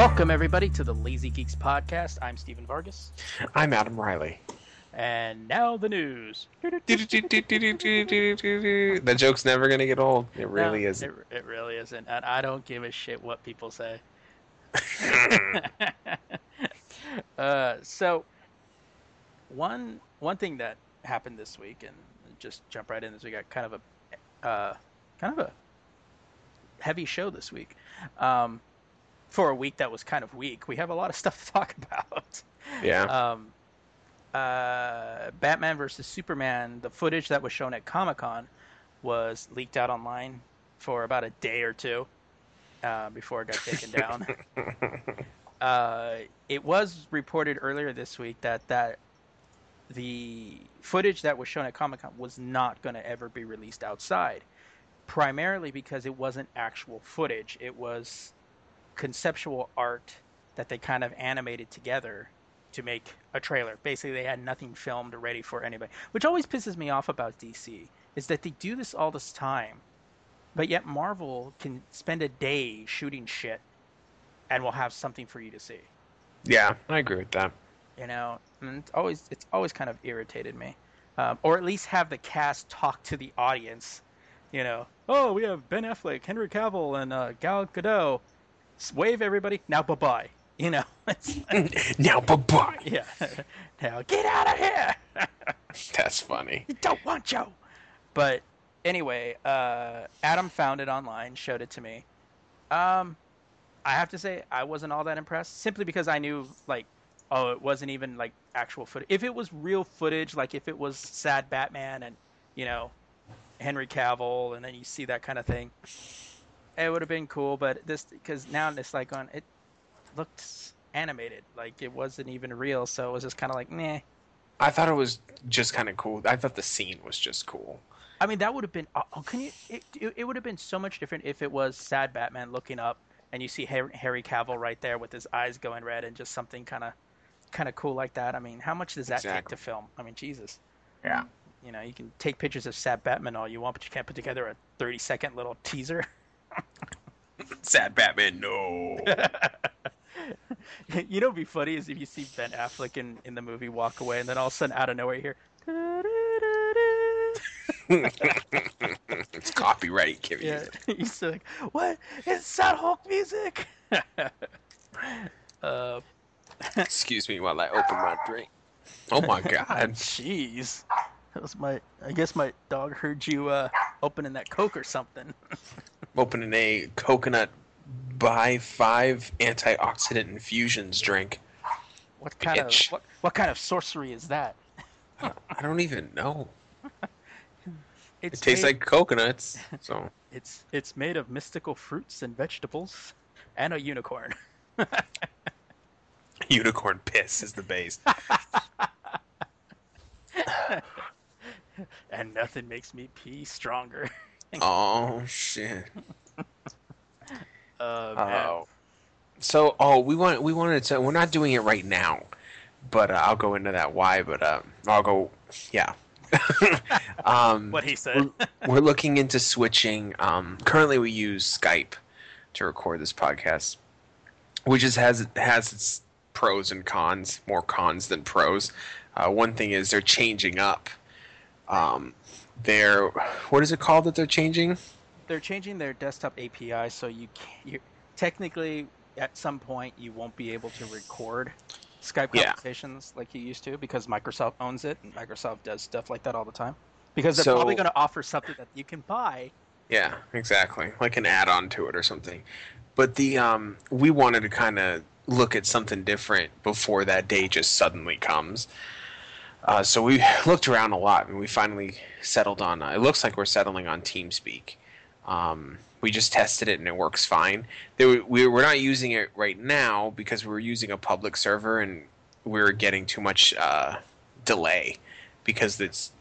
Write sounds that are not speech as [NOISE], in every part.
Welcome, everybody, to the Lazy Geeks podcast. I'm Stephen Vargas. I'm Adam Riley. And now the news. that joke's never going to get old. It really No, isn't. It, it really isn't. And I don't give a shit what people say. uh, so, one one thing that happened this week, and just jump right in, is we got kind of a uh, kind of a heavy show this week. Um, for a week that was kind of weak, we have a lot of [LAUGHS] stuff to talk about. yeah. Um, uh, Batman versus Superman, the footage that was shown at Comic Con was leaked out online for about a day or two uh, before it got taken down. [LAUGHS] uh, it was reported earlier this week that that the footage that was shown at Comic Con was not going to ever be released outside, primarily because it wasn't actual footage. It was conceptual art that they kind of animated together to make a trailer. Basically, they had nothing filmed or ready for anybody, which always pisses me off about DC is that they do this all this time, but yet Marvel can spend a day shooting shit and will have something for you to see. yeah, I agree with that. You know, and it's always it's always kind of irritated me, um, or at least have the cast talk to the audience. You know, oh, we have Ben Affleck, Henry Cavill, and uh, Gal Gadot. Wave everybody now, bye bye. You know, [LAUGHS] [LAUGHS] now, bye bye. [LAUGHS] yeah. now get out of here. That's funny. We don't want you. But anyway, uh, Adam found it online, showed it to me. Um, I have to say I wasn't all that impressed, simply because I knew like, oh, it wasn't even like actual footage. If it was real footage, like if it was sad Batman and you know Henry Cavill, and then you see that kind of thing, it would have been cool. But this because now it's like on it looked animated, like it wasn't even real, so it was just kind of like meh. I thought it was just kind of cool. I thought the scene was just cool. I mean, that would have been. Oh, oh, can you? It, it, it would have been so much different if it was sad Batman looking up and you see Harry, Harry Cavill right there with his eyes going red and just something kind of, kind of cool like that. I mean, how much does that take to film? I mean, Jesus. Yeah. You know, you can take pictures of sad Batman all you want, but you can't put together a thirty-second little teaser. [LAUGHS] Sad Batman, no. [LAUGHS] you know, what'd be funny is if you see Ben Affleck in, in the movie walk away, and then all of a sudden, out of nowhere, you hear. it's copyright, give Yeah, [LAUGHS] he's still like, what? It's sad Hulk music. [LAUGHS] uh, Excuse me while I open my drink. Oh my god. jeez, that was my. I guess my dog heard you uh, opening that Coke or something. Opening a coconut by five antioxidant infusions drink. What kind of what, what kind of sorcery is that? I don't even know. [LAUGHS] It tastes made, like coconuts. So [LAUGHS] it's it's made of mystical fruits and vegetables, and a unicorn. [LAUGHS] unicorn piss is the base. and nothing makes me pee stronger. Oh shit. [LAUGHS] Uh, man. Oh. So, oh, we want we wanted to. We're not doing it right now, but uh, I'll go into that why. But uh, I'll go. Yeah. [LAUGHS] um, what he said. we're, we're looking into switching. Um, currently, we use Skype to record this podcast, which is, has has its pros and cons. More cons than pros. Uh, one thing is they're changing up. Um, they're what is it called that they're changing? They're changing their desktop API, so you can you technically at some point you won't be able to record Skype Yeah. conversations like you used to because Microsoft owns it and Microsoft does stuff like that all the time. Because they're So- probably going to offer something that you can buy. Yeah, exactly. Like an add-on to it or something. But the um, we wanted to kind of look at something different before that day just suddenly comes. Uh, so we [LAUGHS] looked around a lot, and we finally settled on. Uh, it looks like we're settling on TeamSpeak. Um, we just tested it, and it works fine. There, we we're not using it right now because we're using a public server, and we're getting too much uh, delay because it's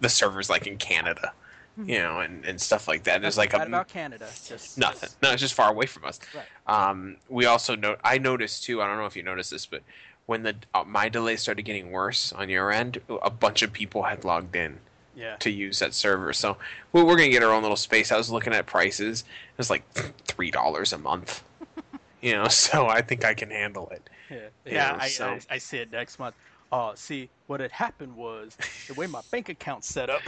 the server's like in Canada, you know, and, and stuff like that. There's like a about Canada. Just [LAUGHS] Nothing. No, it's just far away from us. Right. Um, we also know. I noticed too. I don't know if you noticed this, but when the uh, my delay started getting worse on your end, a bunch of people had logged in Yeah. to use that server. So well, we're gonna get our own little space. I was looking at prices. It was like [CLEARS THROAT] three dollars a month. [LAUGHS] you know, so I think I can handle it. Yeah, yeah know, I, so- I, I see it next month. Oh, see, what had happened was the way my bank account's set up.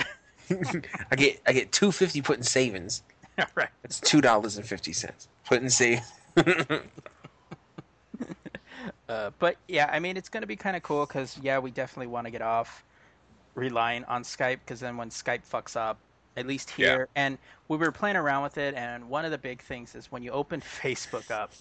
[LAUGHS] I get I get two fifty put in savings. [LAUGHS] right. It's two dollars and fifty cents. Put in save. Uh, but yeah, I mean, it's going to be kind of cool because yeah, we definitely want to get off relying on Skype because then when Skype fucks up, at least Yeah. here, and we were playing around with it, and one of the big things is when you open [LAUGHS] Facebook up,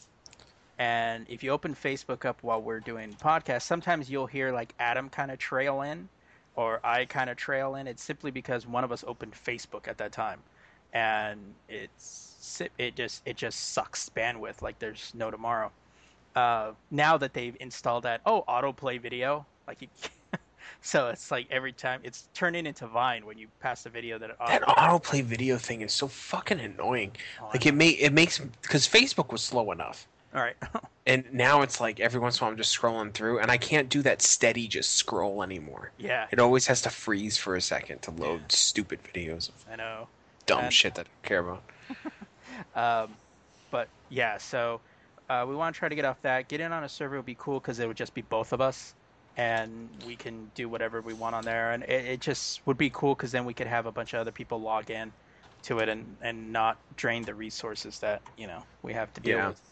and if you open Facebook up while we're doing podcasts, sometimes you'll hear like Adam kind of trail in, or I kind of trail in. It's simply because one of us opened Facebook at that time, and it's it just it just sucks bandwidth like there's no tomorrow uh, now that they've installed that oh autoplay video. Like you [LAUGHS] so it's like every time it's turning into vine when you pass the video that it That autoplay video thing is so fucking annoying. Oh, Like it may it makes because Facebook was slow enough, all right. [LAUGHS] And now it's like every once in a while I'm just scrolling through, and I can't do that steady just scroll anymore. yeah. It always has to freeze for a second to load stupid videos of i know. dumb And- shit that I don't care about. [LAUGHS] um, but yeah so uh, we want to try to get off that. Get in on a server would be cool because it would just be both of us and we can do whatever we want on there and it, it just would be cool because then we could have a bunch of other people log in to it and, and not drain the resources that you know we have to deal Yeah. with.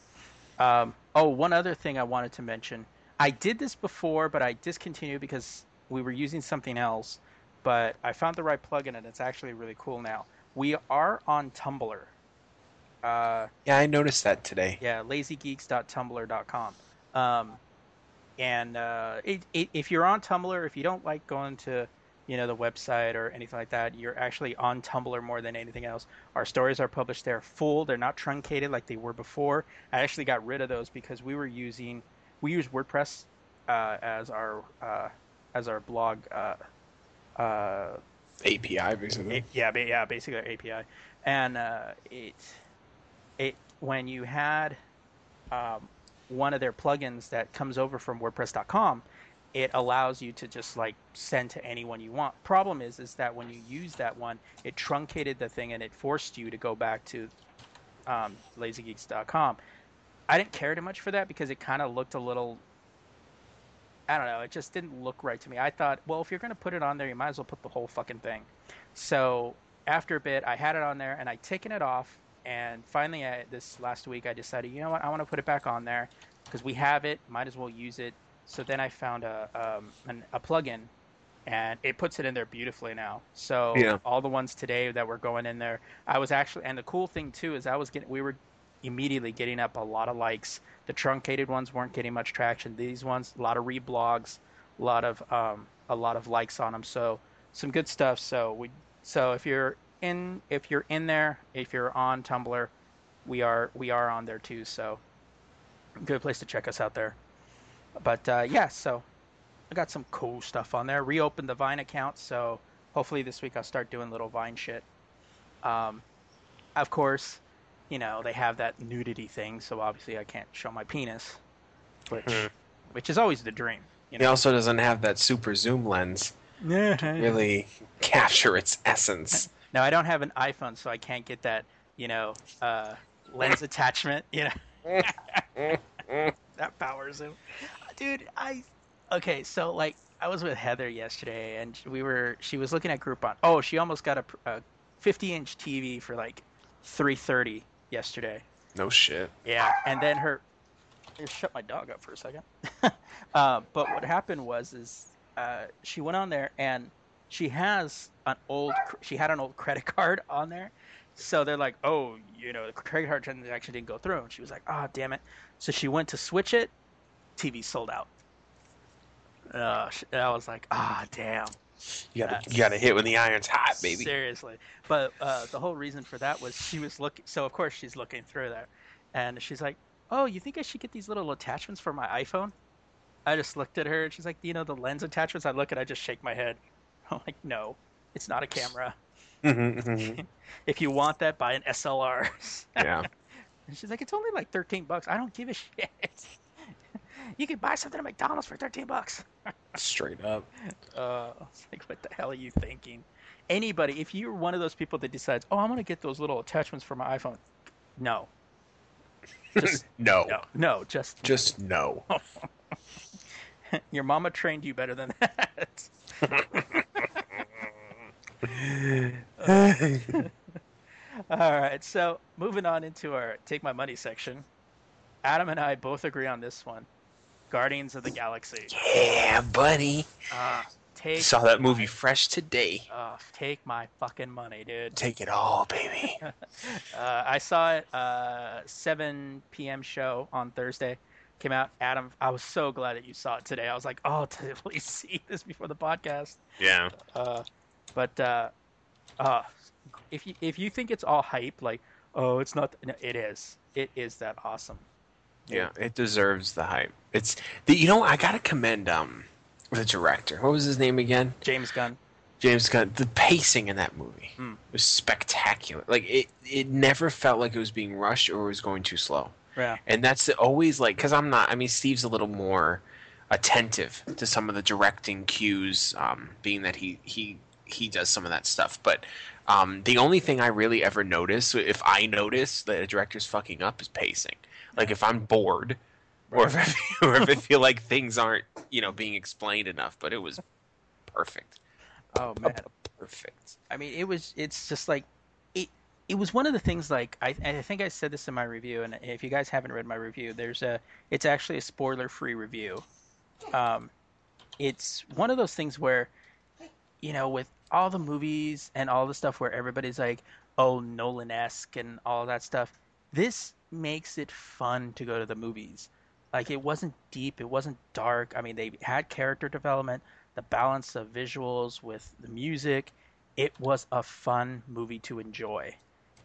Um, oh one other thing i wanted to mention. I did this before but i discontinued because we were using something else but i found the right plugin and it's actually really cool now. We are on tumblr uh, Yeah, I noticed that today. yeah, lazygeeks.tumblr.com. Um, and uh, it, it, if you're on Tumblr, if you don't like going to, you know, the website or anything like that, you're actually on Tumblr more than anything else. Our stories are published there full. They're not truncated like they were before. I actually got rid of those because we were using, we use WordPress uh, as our uh, as our blog. Uh, uh, API basically. it- yeah, yeah, basically our API, and uh, it it when you had um, one of their plugins that comes over from WordPress.com, it allows you to just like send to anyone you want. Problem is, is that when you use that one, it truncated the thing and it forced you to go back to um, LazyGeeks.com. I didn't care too much for that because it kind of looked a little. I don't know. It just didn't look right to me. I thought, well, if you're going to put it on there, you might as well put the whole fucking thing. So after a bit, I had it on there and I taken it off. And finally, I, this last week, I decided, you know what, I want to put it back on there because we have it. Might as well use it. So then I found a um, an, a plugin, and it puts it in there beautifully now. So Yeah. all the ones today that were going in there, I was actually, and the cool thing too is I was getting, we were immediately getting up a lot of likes. The truncated ones weren't getting much traction. These ones, a lot of reblogs, a lot of um, a lot of likes on them. So some good stuff. So we so if you're in if you're in there, if you're on Tumblr, we are we are on there too. So good place to check us out there. But uh, yeah, so I got some cool stuff on there. Reopened the Vine account, so hopefully this week I'll start doing little Vine shit. Um, of course, you know they have that nudity thing, so obviously I can't show my penis, which Hmm. which is always the dream. You He also doesn't have that super zoom lens. [LAUGHS] Really capture its essence. Now I don't have an iPhone, so I can't get that, you know, uh, lens attachment. You know, [LAUGHS] that power zoom, dude. I okay. So like, I was with Heather yesterday, and we were. She was looking at Groupon. Oh, she almost got a, a 50-inch TV for like 330 yesterday. No shit. Yeah, and then her. Shut my dog up for a second. [LAUGHS] uh, but what happened was, is uh, she went on there and she has an old. She had an old credit [LAUGHS] card on there, so they're like, "Oh, you know, the credit card transaction didn't go through." And she was like, "Ah, damn it!" So she went to switch it. TV sold out. Uh, I was like, "Ah, damn." You gotta That's- you gotta hit when the iron's hot, baby. Seriously. But uh, the whole reason for that was she was looking. So of course she's looking through there, and she's like, "Oh, you think I should get these little attachments for my iPhone?" I just looked at her, and she's like, "You know the lens attachments?" I look and I just shake my head. [LAUGHS] I'm like, "No, it's not a camera. Mhm, mhm. [LAUGHS] If you want that, buy an SLR." [LAUGHS] yeah. and she's like, "It's only like 13 bucks. I don't give a shit. you could buy something at McDonald's for 13 bucks." Straight up. Uh, like, what the hell are you thinking? Anybody, if you're one of those people that decides, oh, I'm gonna get those little attachments for my iPhone, no, just no. no, no, just Just no. your mama trained you better than that. All right, so moving on into our take my money section. Adam and I both agree on this one. Guardians of the Galaxy. yeah, buddy. Uh, take Saw that movie my- fresh today. Uh, take my fucking money, dude. Take it all, baby. [LAUGHS] Uh, I saw it uh, 7 p.m. show on Thursday. Came out. Adam, I was so glad that you saw it today. I was like, oh, [LAUGHS] to please see this before the podcast. yeah. Uh, but uh, uh, if you if you think it's all hype, like, oh, it's not. No, it is. It is that awesome. Yeah, it deserves the hype. It's the you know I gotta commend um the director. What was his name again? James Gunn. James Gunn. The pacing in that movie Hmm. was spectacular. Like it, it never felt like it was being rushed or was going too slow. Yeah. And that's always like because I'm not. I mean, Steve's a little more attentive to some of the directing cues, um, being that he he he does some of that stuff. But um, the only thing I really ever notice, if I notice that a director's fucking up, is pacing. Like if I'm bored, or if I feel, or if I [LAUGHS] feel like things aren't you know being explained enough. But it was perfect. Oh man. Perfect. I mean, it was. It's just like it. It was one of the things. Like I, I think I said this in my review, and if you guys haven't read my review, there's a. It's actually a spoiler-free review. Um, it's one of those things where, you know, with all the movies and all the stuff where everybody's like, "Oh, Nolan-esque" and all that stuff. This makes it fun to go to the movies. Like it wasn't deep, it wasn't dark. I mean, they had character development, the balance of visuals with the music. It was a fun movie to enjoy.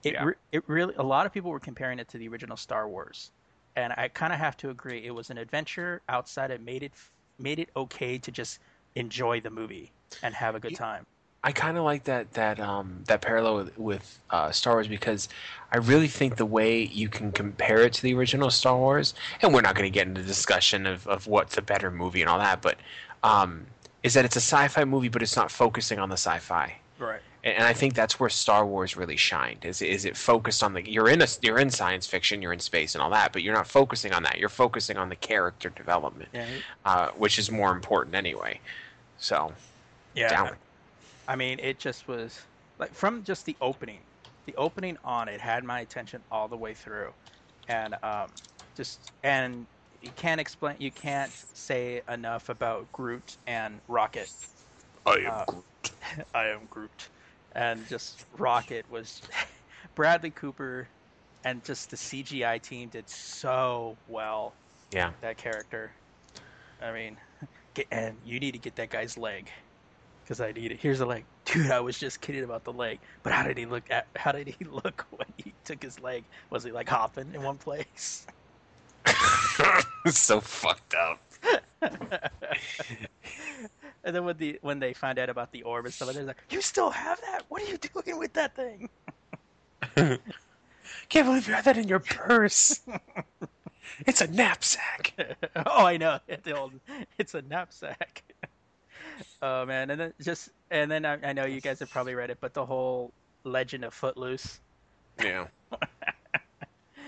It Yeah. re- it really a lot of people were comparing it to the original Star Wars, and I kind of have to agree. It was an adventure outside. It made it made it okay to just enjoy the movie and have a good time. I kind of like that that um, that parallel with, with uh, Star Wars because I really think the way you can compare it to the original Star Wars, and we're not going to get into discussion of, of what's a better movie and all that, but um, is that it's a sci-fi movie, but it's not focusing on the sci-fi, Right. and, and I think that's where Star Wars really shined. Is is it focused on the you're in a you're in science fiction, you're in space and all that, but you're not focusing on that. You're focusing on the character development, Yeah. uh, which is more important anyway. So Yeah. down. I mean, it just was like from just the opening. The opening on it had my attention all the way through, and um, just and you can't explain, you can't say enough about Groot and Rocket. I am Uh, [LAUGHS] I am Groot, and just Rocket was [LAUGHS] Bradley Cooper, and just the CGI team did so well. yeah. that character. I mean, [LAUGHS] get, and you need to get that guy's leg because I need it. Here's the leg, dude. I was just kidding about the leg, but how did he look at? How did he [LAUGHS] look when he took his leg? Was he like hopping in one place? [LAUGHS] so fucked up. [LAUGHS] and then when the when they find out about the orb and stuff, they're like, "You still have that? What are you doing with that thing?" Can't believe you had that in your purse. it's a knapsack. oh, I know. The old, it's a knapsack. Oh man, and then just and then I, I know you guys have probably read it, but the whole Legend of Footloose. Yeah. [LAUGHS]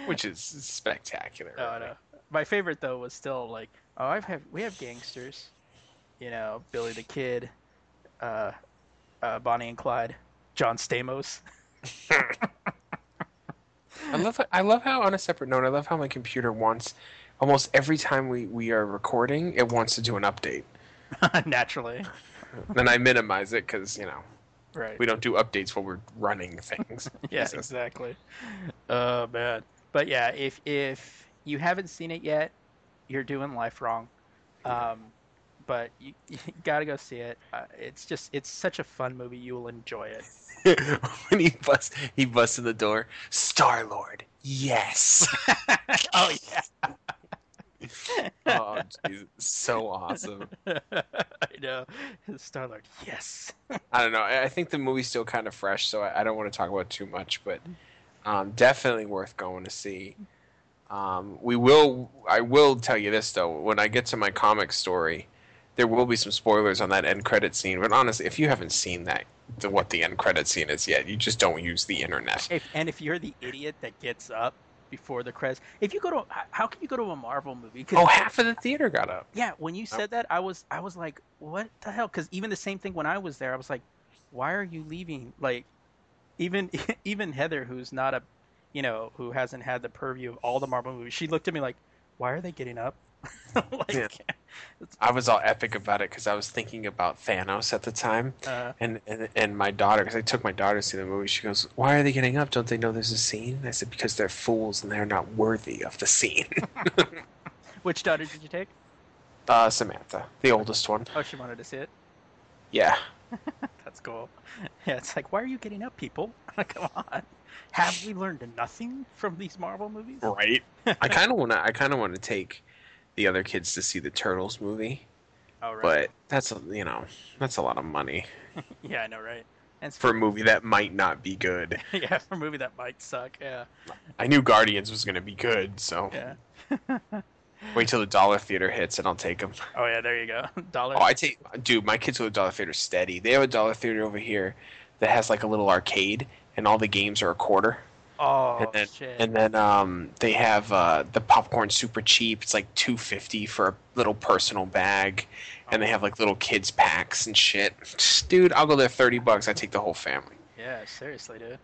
Which is spectacular. Oh really. no. My favorite though was still like, oh, I've have we have gangsters, you know, Billy the Kid, uh, uh, Bonnie and Clyde, John Stamos. [LAUGHS] I love I love how on a separate note, I love how my computer wants almost every time we, we are recording, it wants to do an update. [LAUGHS] Naturally, Then I minimize it because you know right? we don't do updates while we're running things. [LAUGHS] yeah, [LAUGHS] So- exactly. Oh man, but yeah, if if you haven't seen it yet, you're doing life wrong. Um, but you, you gotta go see it. Uh, it's just it's such a fun movie. You will enjoy it. when he busts he busts in the door, Star Lord, yes. oh yeah. [LAUGHS] oh, geez, so awesome. I know. Star Lord, yes. I don't know. I think the movie's still kind of fresh, so I don't want to talk about it too much, but um, definitely worth going to see. Um, we will. I will tell you this though. When I get to my comic story, there will be some spoilers on that end credit scene. But honestly, if you haven't seen that, the, what the end credit scene is yet, you just don't use the internet. If, and if you're the idiot that gets up before the credits, if you go to, how can you go to a Marvel movie? Oh, half of the theater got up. yeah. When you said oh. that, I was, I was like, what the hell? Because even the same thing when I was there, I was like, why are you leaving? Like, even, [LAUGHS] even Heather, who's not a, you know, who hasn't had the purview of all the Marvel movies, she looked at me like, why are they getting up? [LAUGHS] like, Yeah. I was all epic about it because I was thinking about Thanos at the time. uh, And, and and my daughter, because I took my daughter to see the movie, she goes, "Why are they getting up? Don't they know there's a scene?" I said, "Because they're fools and they're not worthy of the scene." [LAUGHS] which daughter did you take? uh, Samantha, the oldest one. Oh, she wanted to see it. Yeah, [LAUGHS] That's cool. Yeah, it's like, why are you getting up, people? Come on. Have we learned nothing from these Marvel movies? right. I kind of want to. I kind of want to take the other kids to see the Turtles movie, Oh, right. but that's a, you know that's a lot of money [LAUGHS] yeah, I know, right? And for a movie that might not be good. [LAUGHS] yeah, for a movie that might suck. Yeah, I knew Guardians was going to be good, so yeah. [LAUGHS] wait till the Dollar Theater hits and I'll take them. Oh yeah, there you go. Dollar. Oh, I take, dude. My kids go to Dollar Theater steady. They have a Dollar Theater over here that has like a little arcade, and all the games are a quarter. Oh and then, shit. and then um, they have uh, the popcorn super cheap. It's like two fifty for a little personal bag, and they have like little kids packs and shit. Just, [LAUGHS] dude, I'll go there thirty bucks. I take the whole family. Yeah, seriously, dude.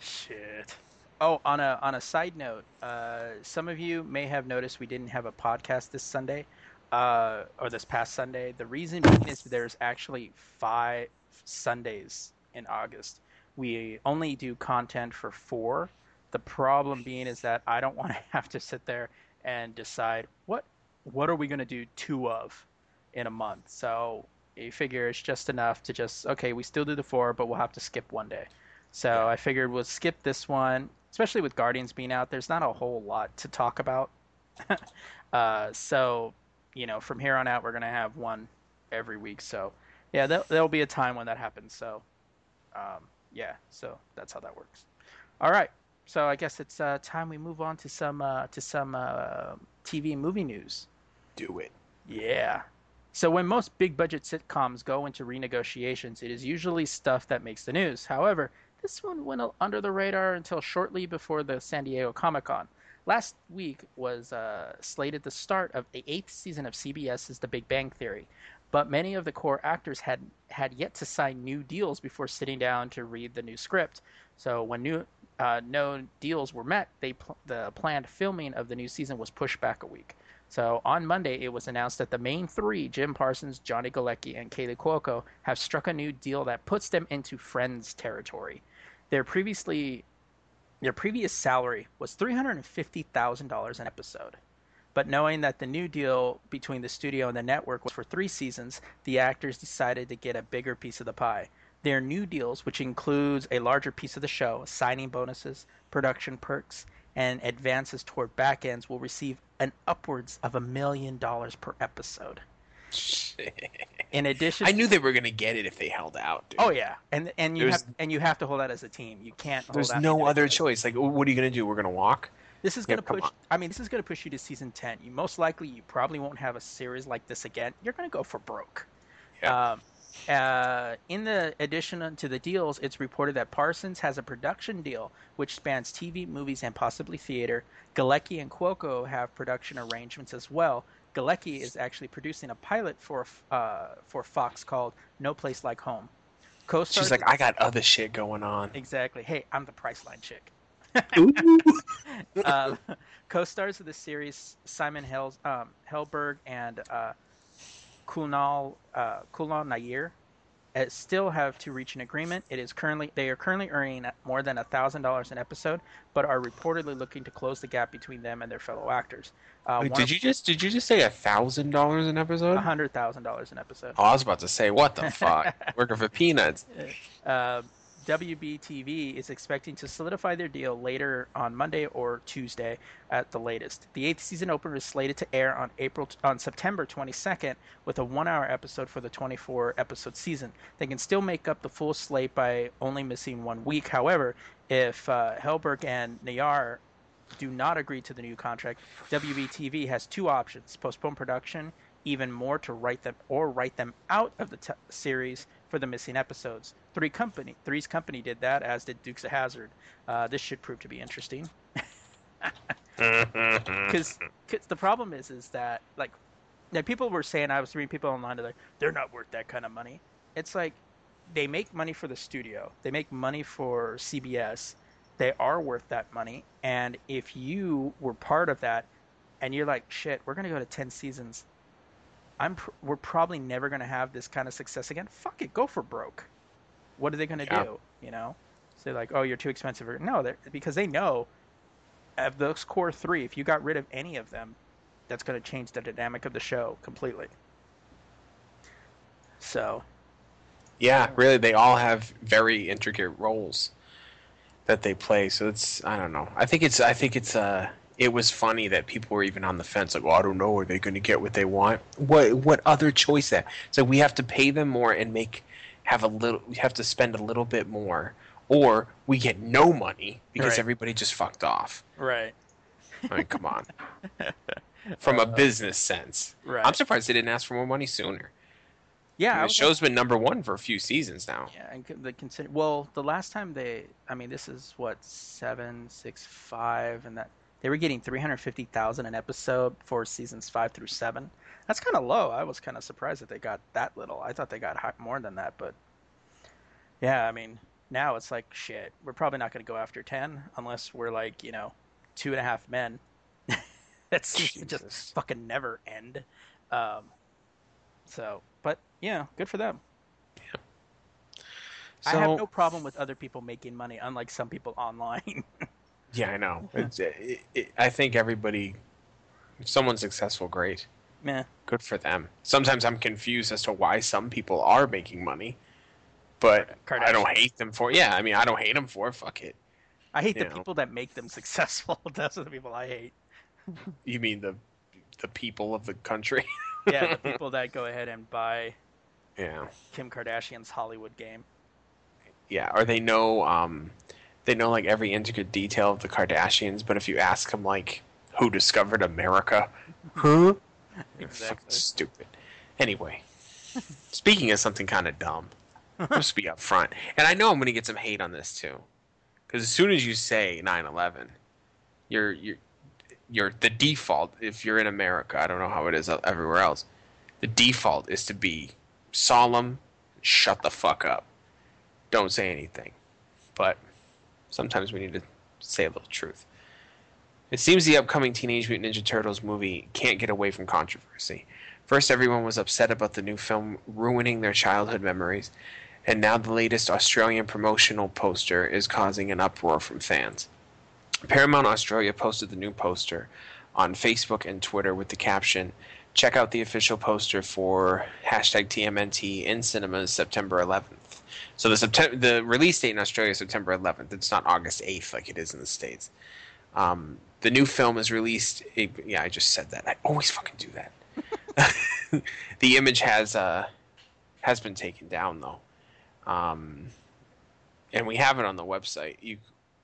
Shit. Oh, on a on a side note, uh, some of you may have noticed we didn't have a podcast this Sunday, uh, or this past Sunday. The reason being is there's actually five Sundays in August. We only do content for four. The problem being is that I don't [LAUGHS] want to have to sit there and decide what what are we going to do two of in a month. So you figure it's just enough to just okay, we still do the four, but we'll have to skip one day. So I figured we'll skip this one, especially with Guardians being out. There's not a whole lot to talk about. [LAUGHS] uh, so you know, from here on out, we're gonna have one every week. So yeah, there, there'll be a time when that happens. So um, yeah, so that's how that works. All right. So I guess it's uh, time we move on to some uh, to some uh, TV movie news. Do it. Yeah. So when most big budget sitcoms go into renegotiations, it is usually stuff that makes the news. However, this one went under the radar until shortly before the San Diego Comic Con. Last week was uh, slated the start of the eighth season of CBS's The Big Bang Theory, but many of the core actors had had yet to sign new deals before sitting down to read the new script. So when new uh, no deals were met, they pl- the planned filming of the new season was pushed back a week. So on Monday, it was announced that the main three, Jim Parsons, Johnny Galecki, and Kaley Cuoco, have struck a new deal that puts them into Friends territory. Their previously their previous salary was $350,000 an episode. But knowing that the new deal between the studio and the network was for three seasons, the actors decided to get a bigger piece of the pie. Their new deals, which includes a larger piece of the show, signing bonuses, production perks, and advances toward back ends, will receive an upwards of a million dollars per episode. [LAUGHS] In addition, I knew they were gonna get it if they held out. Dude. Oh yeah, and and you There's- have and you have to hold out as a team. You can't. Hold There's no other choice. Like, what are you gonna do? We're gonna walk. This is going to come push. on. I mean, this is going to push you to season ten. You most likely, you probably won't have a series like this again. You're going to go for broke. Yeah. Um, uh, in the addition to the deals, it's reported that Parsons has a production deal which spans TV, movies, and possibly theater. Galecki and Cuoco have production arrangements as well. Galecki is actually producing a pilot for uh, for Fox called No Place Like Home. Co-stars She's like, I got other shit going on. exactly. Hey, I'm the Priceline chick. [LAUGHS] Um, co-stars of the series Simon um, Helberg and uh, Kunal uh, Kunal Nayyar uh, still have to reach an agreement. It is currently they are currently earning more than thousand dollars an episode, but are reportedly looking to close the gap between them and their fellow actors. Uh, Wait, did you just did you just say a thousand dollars an episode? hundred thousand dollars an episode? Oh, I was about to say, what the fuck? [LAUGHS] Working for peanuts. Uh, WBTV is expecting to solidify their deal later on Monday or Tuesday at the latest. The eighth season opener is slated to air on April on September 22nd with a one-hour episode for the 24-episode season. They can still make up the full slate by only missing one week. However, if uh, Helberg and Nayyar do not agree to the new contract, WBTV has two options: postpone production even more to write them or write them out of the t- series for the missing episodes. Three company, Three's company did that, as did Dukes of Hazzard. Uh, this should prove to be interesting [LAUGHS] because the problem is is that like, like people were saying I was reading people online they're like they're not worth that kind of money. It's like they make money for the studio, they make money for CBS. They are worth that money, and if you were part of that, and you're like, shit, we're gonna go to ten seasons. I'm pr- we're probably never gonna have this kind of success again. Fuck it, go for broke. What are they gonna Yeah. do? You know, say like, oh, you're too expensive. Or, no, they're because they know of those core three, if you got rid of any of them, that's going to change the dynamic of the show completely. So, Yeah, really, they all have very intricate roles that they play. So it's I don't know. I think it's I think it's uh it was funny that people were even on the fence like, "Well, I don't know, are they going to get what they want?" What what other choice that? So we have to pay them more and make have a little we have to spend a little bit more or we get no money because Right. everybody just fucked off. right, I mean, come on. [LAUGHS] From a uh, business sense. right. I'm surprised they didn't ask for more money sooner. yeah, I the show's been number 1 for a few seasons now. Yeah, and the consider well, the last time they, I mean, this is what seven, six, five, and that they were getting three hundred fifty thousand an episode for seasons five through seven. That's kind of low. I was kind of surprised that they got that little. I thought they got more than that, but yeah, I mean, now it's like shit. We're probably not going to go after ten unless we're like you know, two and a half men. [LAUGHS] that seems just fucking never end. Um, so, but yeah, good for them. I have no problem with other people making money, unlike some people [LAUGHS] online. Yeah, I know. It's, it, it, I think everybody, if someone's successful, great. Meh. Good for them. Sometimes I'm confused as to why some people are making money, but I don't hate them for. Yeah, I mean, I don't hate them for. it. Fuck it. I hate You the know. people that make them successful. [LAUGHS] Those are the people I hate. You mean the the people of the country? [LAUGHS] Yeah, the [LAUGHS] people that go ahead and buy yeah, Kim Kardashian's Hollywood game. yeah. Or they know, um, they know like every intricate detail of the Kardashians, but if you ask them like who discovered America, huh? They're Exactly. stupid. Anyway, speaking of something kind of dumb, let's be upfront. And I know I'm going to get some hate on this too, because as soon as you say 9/11, you're you're you're the default. If you're in America, I don't know how it is everywhere else. The default is to be solemn, shut the fuck up, don't say anything. But sometimes we need to say a little truth. It seems the upcoming Teenage Mutant Ninja Turtles movie can't get away from controversy. First, everyone was upset about the new film ruining their childhood memories, and now the latest Australian promotional poster is causing an uproar from fans. Paramount Australia posted the new poster on Facebook and Twitter with the caption, Check out the official poster for hashtag TMNT in cinemas September 11th. So the September, the release date in Australia is September 11th. It's not August 8th like it is in the States. Um, the new film is released. yeah, I just said that. I always fucking do that. [LAUGHS] the image has uh, has been taken down though, um, and we have it on the website. You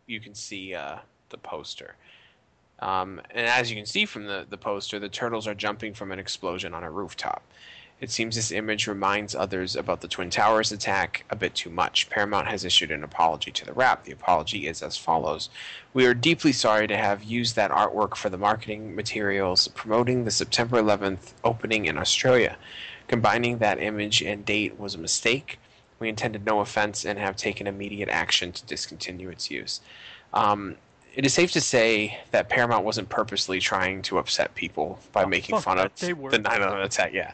you can see uh, the poster, um, and as you can see from the the poster, the turtles are jumping from an explosion on a rooftop. It seems this image reminds others about the Twin Towers attack a bit too much. Paramount has issued an apology to the Wrap. The apology is as follows We are deeply sorry to have used that artwork for the marketing materials promoting the September 11th opening in Australia. Combining that image and date was a mistake. We intended no offense and have taken immediate action to discontinue its use. Um, it is safe to say that Paramount wasn't purposely trying to upset people by making fun of the 9 11 attack. Yeah.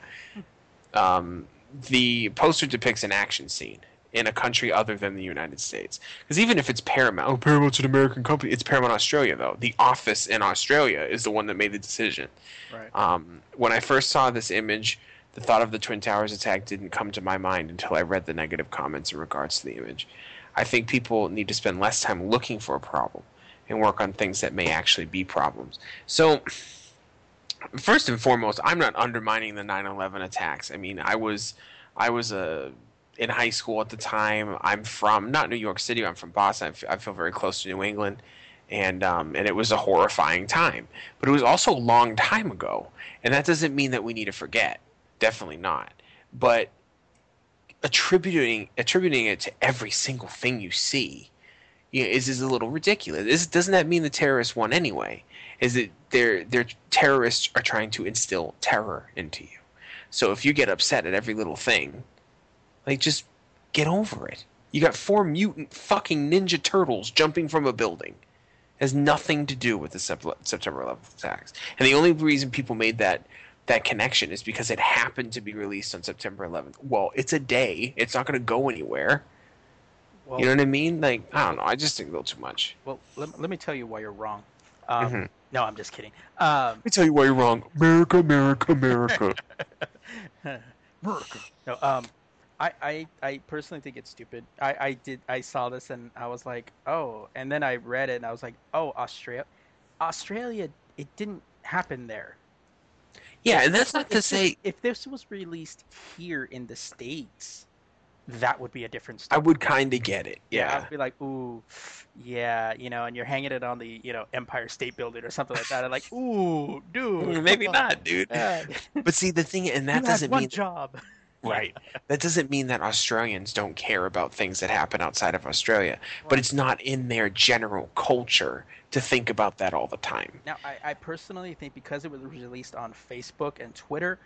Um, the poster depicts an action scene in a country other than the United States. Because even if it's Paramount, oh, Paramount's an American company. It's Paramount Australia, though. The office in Australia is the one that made the decision. Right. Um, when I first saw this image, the thought of the Twin Towers attack didn't come to my mind until I read the negative comments in regards to the image. I think people need to spend less time looking for a problem and work on things that may actually be problems. So, first and foremost, I'm not undermining the 9/11 attacks. I mean, I was I was a in high school at the time. I'm from not New York City. I'm from Boston. I f- I feel very close to New England, and um, and it was a horrifying time. But it was also a long time ago, and that doesn't mean that we need to forget. Definitely not. But attributing attributing it to every single thing you see you know, is is a little ridiculous. Is, doesn't that mean the terrorists won anyway? Is it they're they're terrorists are trying to instill terror into you. So if you get upset at every little thing, like just get over it. You got four mutant fucking ninja turtles jumping from a building. It Has nothing to do with the Sep- September 11th attacks. And the only reason people made that that connection is because it happened to be released on September 11th. Well, it's a day. It's not going to go anywhere. Well, you know what I mean? Like I don't know. I just think a little too much. well let, let me tell you why you're wrong. Um, Mhm. No, I'm just kidding. Um, Let me tell you why you're wrong. America, America, America. [LAUGHS] America. No, um, I, I, I personally think it's stupid. I, I did I saw this and I was like, oh, and then I read it and I was like, oh, Australia, Australia, it didn't happen there. yeah, and that's not to say if this was released here in the states, that would be a different story. I would kind of get it. Yeah. I'd be like, ooh, yeah, you know, and you're hanging it on the, you know, Empire State Building or something like that. I'm like, ooh, dude, Mm, Maybe not, dude. Yeah. [LAUGHS] But see, the thing, and that you doesn't one mean job. right. [LAUGHS] That doesn't mean that Australians don't care about things that happen outside of Australia. But it's not in their general culture to think about that all the time. Now, I, I personally think because it was released on Facebook and Twitter,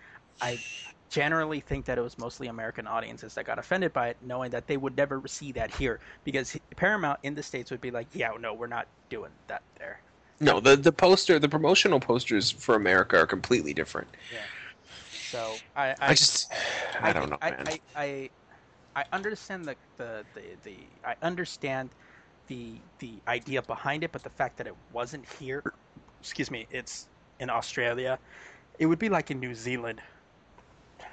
I generally think that it was mostly American audiences that got offended by it, knowing that they would never see that here. Because Paramount in the States would be like, yeah, no, we're not doing that there. No, the the poster, the promotional posters for America are completely different. Yeah. So I, I, I, just, I, don't know, I, man. I, I, I understand the, the, the, the I understand the the idea behind it, but the fact that it wasn't here, excuse me, it's in Australia, it would be like in New Zealand.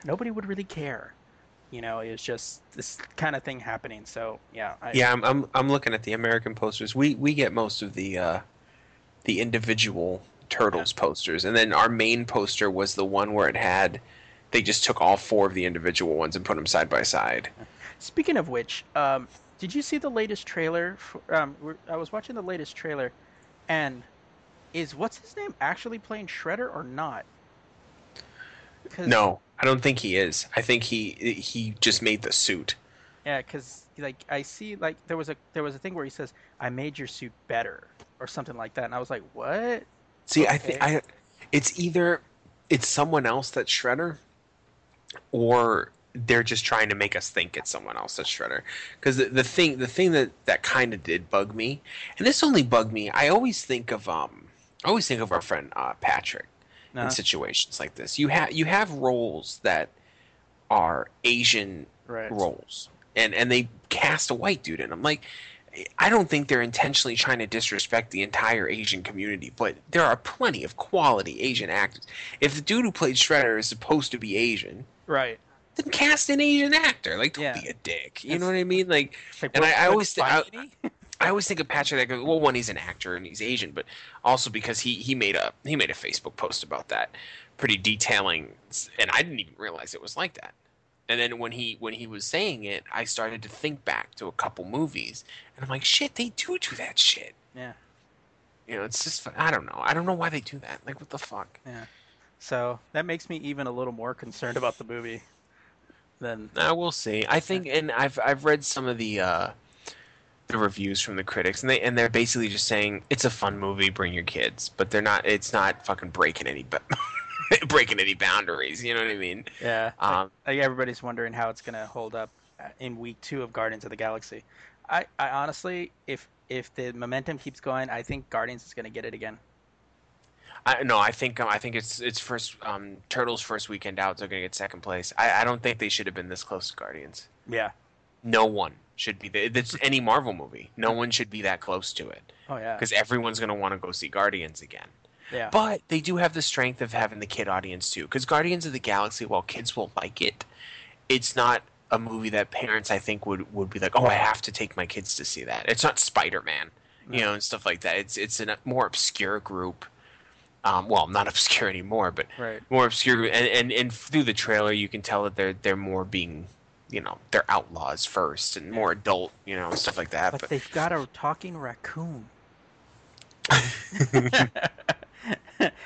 Nobody would really care. You know, it's just this kind of thing happening. So yeah, I, yeah, I'm, I'm I'm looking at the American posters. We we get most of the uh, the individual turtles posters, and then our main poster was the one where it had. They just took all four of the individual ones and put them side by side. Speaking of which, um, did you see the latest trailer? For, um, I was watching the latest trailer, and is what's his name actually playing Shredder or not? No, I don't think he is. I think he he just made the suit. Yeah, because like I see like there was a there was a thing where he says I made your suit better or something like that, and I was like, what? See, I think I it's either it's someone else that's Shredder, or they're just trying to make us think it's someone else that's Shredder. Because the, the thing the thing that that kind of did bug me, and this only bugged me. I always think of um I always think of our friend uh, Patrick No. in situations like this. You have you have roles that are Asian Right. roles, and and they cast a white dude in them. Like, I don't think they're intentionally trying to disrespect the entire Asian community, but there are plenty of quality Asian actors. If the dude who played Shredder is supposed to be Asian, Right. then cast an Asian actor. Like, don't Yeah. be a dick. You It's- know what I mean? Like, like, And I- I always I-? [LAUGHS] I always think of Patrick. Go, well, one, he's an actor and he's Asian, but also because he he made a he made a Facebook post about that. pretty detailing, and I didn't even realize it was like that. And then when he when he was saying it, I started to think back to a couple movies, and I'm like, shit, they do do that shit. Yeah. You know, it's just I don't know. I don't know why they do that. Like, what the fuck? Yeah. So that makes me even a little more concerned about the movie than I will see. I think, and I've I've read some of the uh, the reviews from the critics, and they and they're basically just saying it's a fun movie, bring your kids, but they're not. It's not fucking breaking any ba- [LAUGHS] breaking any boundaries. You know what I mean? yeah. Um, like everybody's wondering how it's going to hold up uh, in week two of Guardians of the Galaxy. I, I honestly, if if the momentum keeps going, I think Guardians is going to get it again. I no, I think um, I think it's it's first um, Turtles first weekend out. They're gonna get second place. I, I don't think they should have been this close to Guardians. Yeah. No one should be. It's any Marvel movie. No one should be that close to it Oh yeah. because everyone's gonna want to go see Guardians again. Yeah. But they do have the strength of having the kid audience too. Because Guardians of the Galaxy, while kids will like it, it's not a movie that parents I think would would be like, oh, I have to take my kids to see that. It's not Spider Man, you know, and stuff like that. It's it's a more obscure group. Um, well, not [LAUGHS] obscure anymore, but Right. more obscure. And, and and through the trailer, you can tell that they're they're more being, you know, they're outlaws first and more adult, you know, stuff like that. But But, they've got a talking raccoon. [LAUGHS]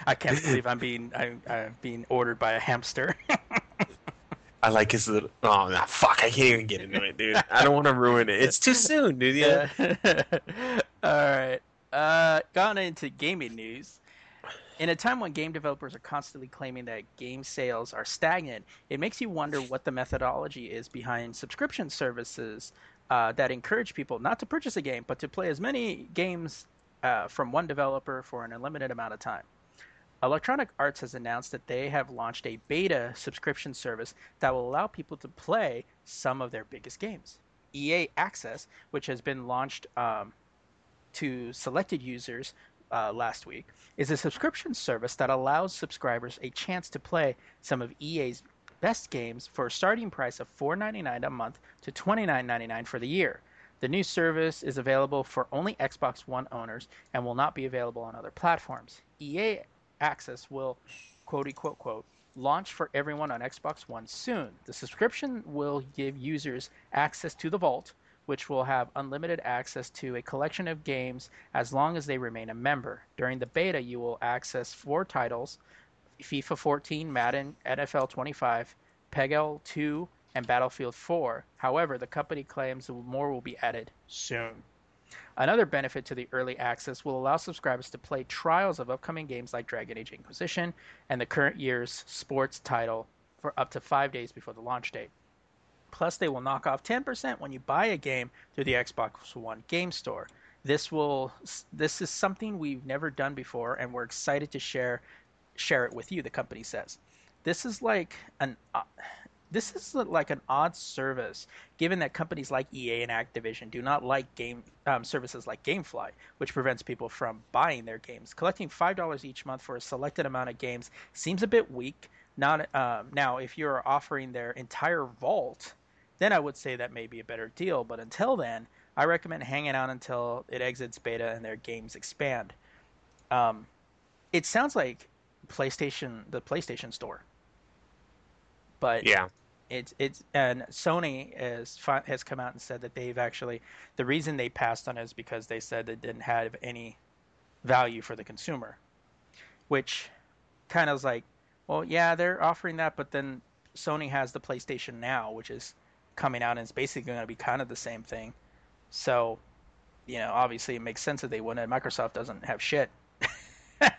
I can't believe I'm being I'm, I'm being ordered by a hamster. [LAUGHS] I like his little. Oh, nah, fuck! I can't even get into it, dude. I don't want to ruin it. It's too soon, dude. Yeah. [LAUGHS] All right. Uh, gone into gaming news. In a time when game developers are constantly claiming that game sales are stagnant, it makes you wonder what the methodology is behind subscription services uh, that encourage people not to purchase a game, but to play as many games uh, from one developer for an unlimited amount of time. Electronic Arts has announced that they have launched a beta subscription service that will allow people to play some of their biggest games. EA Access, which has been launched um, to selected users uh, last week, is a subscription service that allows subscribers a chance to play some of EA's best games for a starting price of $4.99 a month to $29.99 for the year. The new service is available for only Xbox One owners and will not be available on other platforms. EA Access will, quote quote quote, launch for everyone on Xbox One soon. The subscription will give users access to the Vault, which will have unlimited access to a collection of games as long as they remain a member. During the beta, you will access four titles FIFA 14, Madden, NFL 25, Peggle 2, and Battlefield 4. However, the company claims more will be added soon. Another benefit to the early access will allow subscribers to play trials of upcoming games like Dragon Age Inquisition and the current year's sports title for up to five days before the launch date. Plus, they will knock off 10% when you buy a game through the Xbox One game store. This will this is something we've never done before, and we're excited to share share it with you. The company says this is like an uh, this is like an odd service, given that companies like EA and Activision do not like game um, services like GameFly, which prevents people from buying their games. Collecting five dollars each month for a selected amount of games seems a bit weak. Not um, now, if you're offering their entire vault, then I would say that may be a better deal. But until then, I recommend hanging out until it exits beta and their games expand. Um, it sounds like PlayStation, the PlayStation Store, but Yeah. it's it's and Sony has has come out and said that they've actually the reason they passed on it is because they said it didn't have any value for the consumer, which kind of is like, well, yeah, they're offering that, but then Sony has the PlayStation Now, which is coming out and it's basically going to be kind of the same thing. So, you know, obviously it makes sense that they wouldn't. Microsoft doesn't have shit. [LAUGHS]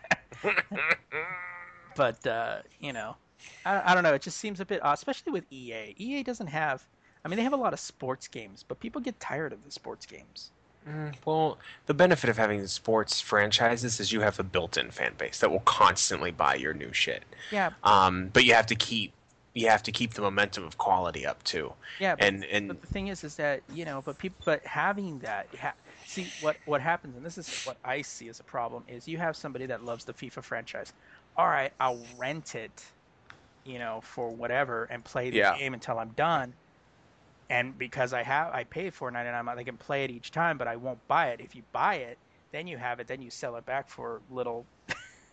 but uh, you know, I, I don't know. It just seems a bit odd, especially with EA. EA doesn't have. I mean, they have a lot of sports games, but people get tired of the sports games. Mm, Well, the benefit of having the sports franchises is you have a built-in fan base that will constantly buy your new shit. Yeah, Um, but you have to keep you have to keep the momentum of quality up too. yeah. But, And and but the thing is, is that you know, but people, but having that, ha- see what what happens, and this is what I see as a problem is you have somebody that loves the FIFA franchise. All right, I'll rent it, you know, for whatever and play the Yeah. game until I'm done. And because I have, I pay four ninety nine, I can play it each time, but I won't buy it. If you buy it, then you have it, then you sell it back for little.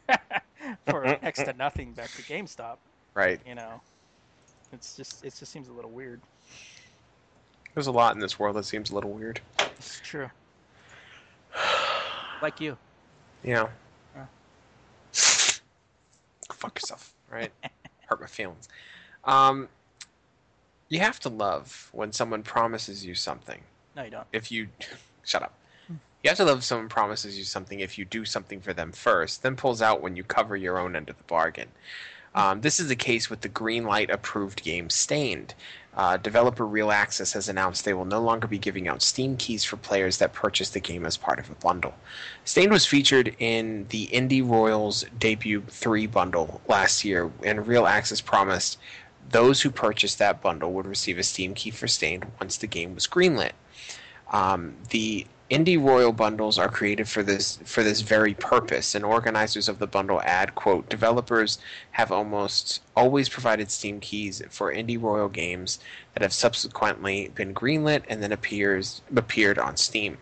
[LAUGHS] for mm-hmm. next to nothing back to GameStop. Right. You know, it's just it just seems a little weird. There's a lot in this world that seems a little weird. It's true. [SIGHS] Like you. Yeah. [SIGHS] Fuck yourself, right? [LAUGHS] Hurt my feelings. Um, you have to love when someone promises you something. No, you don't. If you [LAUGHS] shut up. You have to love someone promises you something if you do something for them first, then pulls out when you cover your own end of the bargain. Um, this is the case with the Greenlight approved game Stained. Uh, developer Real Access has announced they will no longer be giving out Steam keys for players that purchase the game as part of a bundle. Stained was featured in the Indie Royale's debut 3 bundle last year, and Real Access promised those who purchased that bundle would receive a Steam key for Stained once the game was greenlit. Um, the Indie Royale bundles are created for this for this very purpose, and organizers of the bundle add, "quote Developers have almost always provided Steam keys for Indie Royale games that have subsequently been greenlit and then appears appeared on Steam."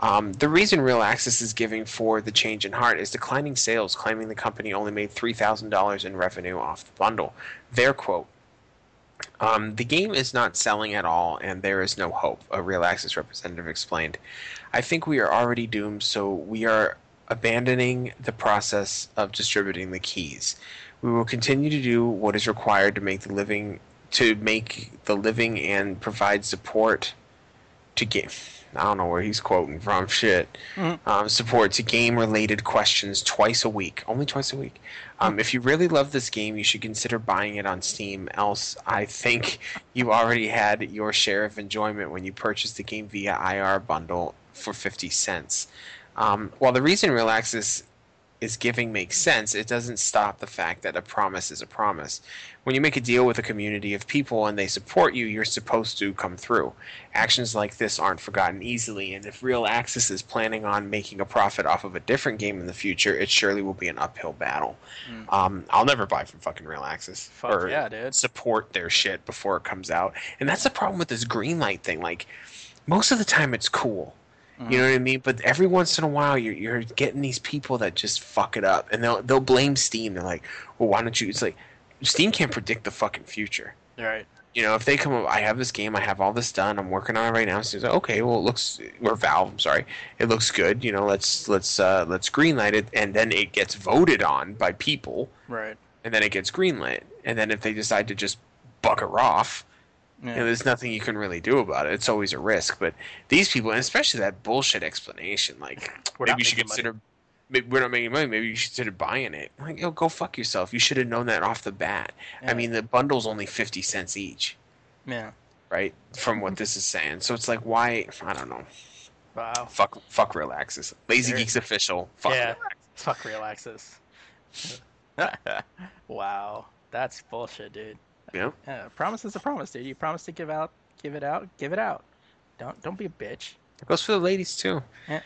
Um, the reason Real Access is giving for the change in heart is declining sales, claiming the company only made three thousand dollars in revenue off the bundle. Their quote. Um, the game is not selling at all, and there is no hope, a Real Access representative explained. I think we are already doomed, so we are abandoning the process of distributing the keys. We will continue to do what is required to make the living to make the living and provide support to game. I don't know where he's quoting from. Shit. Um, support to game related questions twice a week. Only twice a week. Um, if you really love this game, you should consider buying it on Steam. Else, I think you already had your share of enjoyment when you purchased the game via IR bundle for 50 cents. Um, while the reason Real Access is giving makes sense, it doesn't stop the fact that a promise is a promise. When you make a deal with a community of people and they support you, you're supposed to come through. Actions like this aren't forgotten easily, and if Real Access is planning on making a profit off of a different game in the future, it surely will be an uphill battle. Um, I'll never buy from fucking Real Access Fuck or yeah, dude. support their shit before it comes out, and that's the problem with this green light thing. Like, most of the time it's cool. You know what I mean? But every once in a while, you're you're getting these people that just fuck it up, and they'll they'll blame Steam. They're like, "Well, why don't you?" It's like Steam can't predict the fucking future. Right. You know, if they come up, I have this game, I have all this done, I'm working on it right now. So like, okay, well, it looks or Valve, I'm sorry, it looks good. You know, let's let's uh, let's greenlight it, and then it gets voted on by people, Right. and then it gets greenlit, and then if they decide to just bugger off, Yeah. you know, there's nothing you can really do about it. It's always a risk. But these people, and especially that bullshit explanation, like [LAUGHS] We're maybe you should making money. consider. Maybe we're not making money. Maybe you should consider buying it. Like, yo, go fuck yourself. You should have known that off the bat. Yeah. I mean, the bundle's only fifty cents each, Yeah. right? From what this is saying. So it's like, why? I don't know. Wow. Fuck, fuck Real Access. Lazy There- Geeks official. Fuck yeah. Real [LAUGHS] Access. Fuck real access. [LAUGHS] wow. That's bullshit, dude. Yeah. Yeah, promise is a promise, dude. You promise to give out, give it out, give it out. Don't don't be a bitch. It goes for the ladies too. [LAUGHS]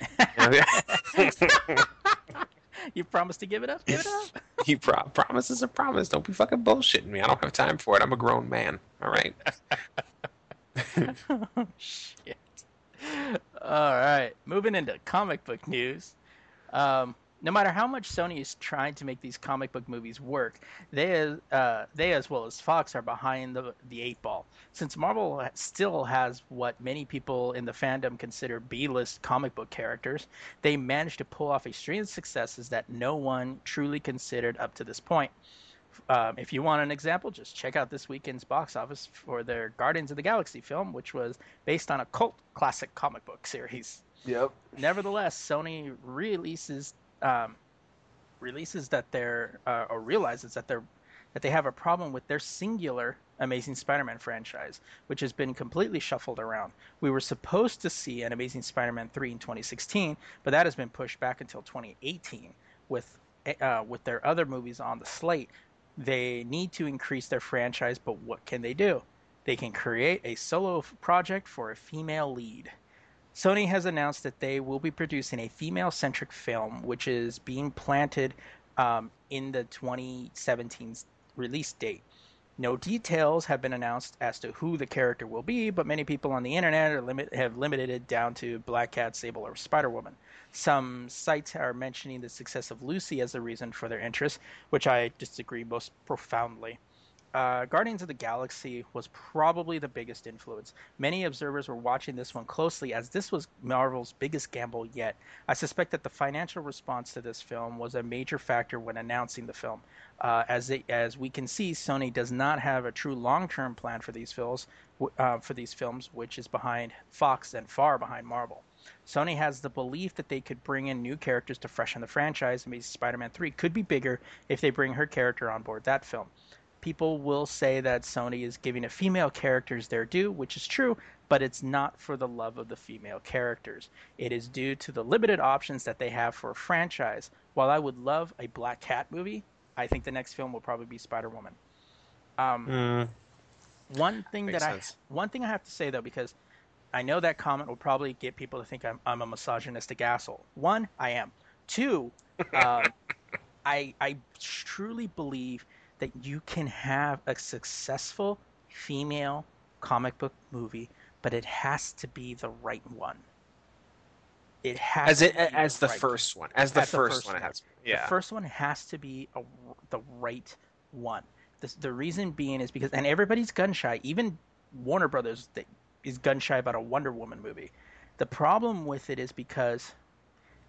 You promise to give it up, give it up. [LAUGHS] You pro- promise is a promise. Don't be fucking bullshitting me. I don't have time for it. I'm a grown man. All right. [LAUGHS] Shit. All right, moving into comic book news. Um, no matter how much Sony is trying to make these comic book movies work, they, uh, they as well as Fox are behind the the eight ball. Since Marvel still has what many people in the fandom consider B-list comic book characters, they managed to pull off a string of successes that no one truly considered up to this point. Um, if you want an example, just check out this weekend's box office for their Guardians of the Galaxy film, which was based on a cult classic comic book series. Yep. Nevertheless, Sony releases um, releases that they're uh, or realizes that they're that they have a problem with their singular Amazing Spider-Man franchise, which has been completely shuffled around. We were supposed to see an Amazing Spider-Man 3 in 2016, but that has been pushed back until 2018 with uh, with their other movies on the slate. They need to increase their franchise, but what can they do? They can create a solo project for a female lead. Sony has announced that they will be producing a female centric film, which is being planted um, in the 2017 release date. No details have been announced as to who the character will be, but many people on the internet limit, have limited it down to Black Cat, Sable, or Spider Woman. Some sites are mentioning the success of Lucy as a reason for their interest, which I disagree most profoundly. Uh, Guardians of the Galaxy was probably the biggest influence. Many observers were watching this one closely as this was Marvel's biggest gamble yet. I suspect that the financial response to this film was a major factor when announcing the film. Uh, as it, as we can see, Sony does not have a true long-term plan for these films, uh, for these films, which is behind Fox and far behind Marvel. Sony has the belief that they could bring in new characters to freshen the franchise. And maybe Spider-Man 3 could be bigger if they bring her character on board that film people will say that Sony is giving a female characters their due, which is true, but it's not for the love of the female characters. It is due to the limited options that they have for a franchise. While I would love a Black Cat movie, I think the next film will probably be Spider Woman. Um, Mm, one thing Makes that sense. I one thing I have to say though, because I know that comment will probably get people to think I'm, I'm a misogynistic asshole. One, I am. Two, [LAUGHS] um, I I truly believe that you can have a successful female comic book movie, but it has to be the right one. It has as it to be as the right first one, as the As first, first one, it has. Yeah. the first one has to be a, the right one. The, the reason being is because, and everybody's gun shy. Even Warner Brothers is gun shy about a Wonder Woman movie. The problem with it is because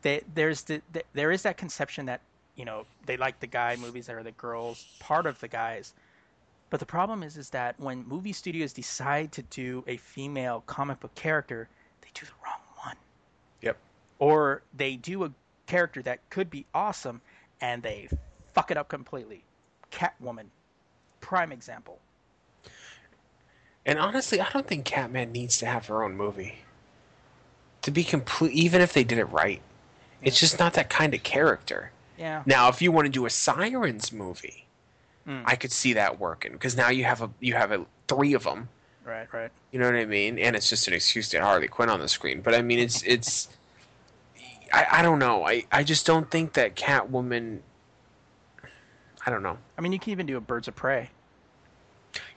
they, there's the, the there is that conception that you know they like the guy movies that are the girls part of the guys. But the problem is is that when movie studios decide to do a female comic book character, they do the wrong one Yep. or they do a character that could be awesome and they fuck it up completely. Catwoman, prime example. And honestly, I don't think Catman needs to have her own movie. To be complete, even if they did it right, it's just not that kind of character. Yeah, Now, if you want to do a Sirens movie, Mm. I could see that working because now you have a you have a three of them. right, right. You know what I mean? And it's just an excuse to get Harley Quinn on the screen. But I mean, it's it's. I, I don't know. I, I just don't think that Catwoman. I don't know. I mean, you can even do a Birds of Prey.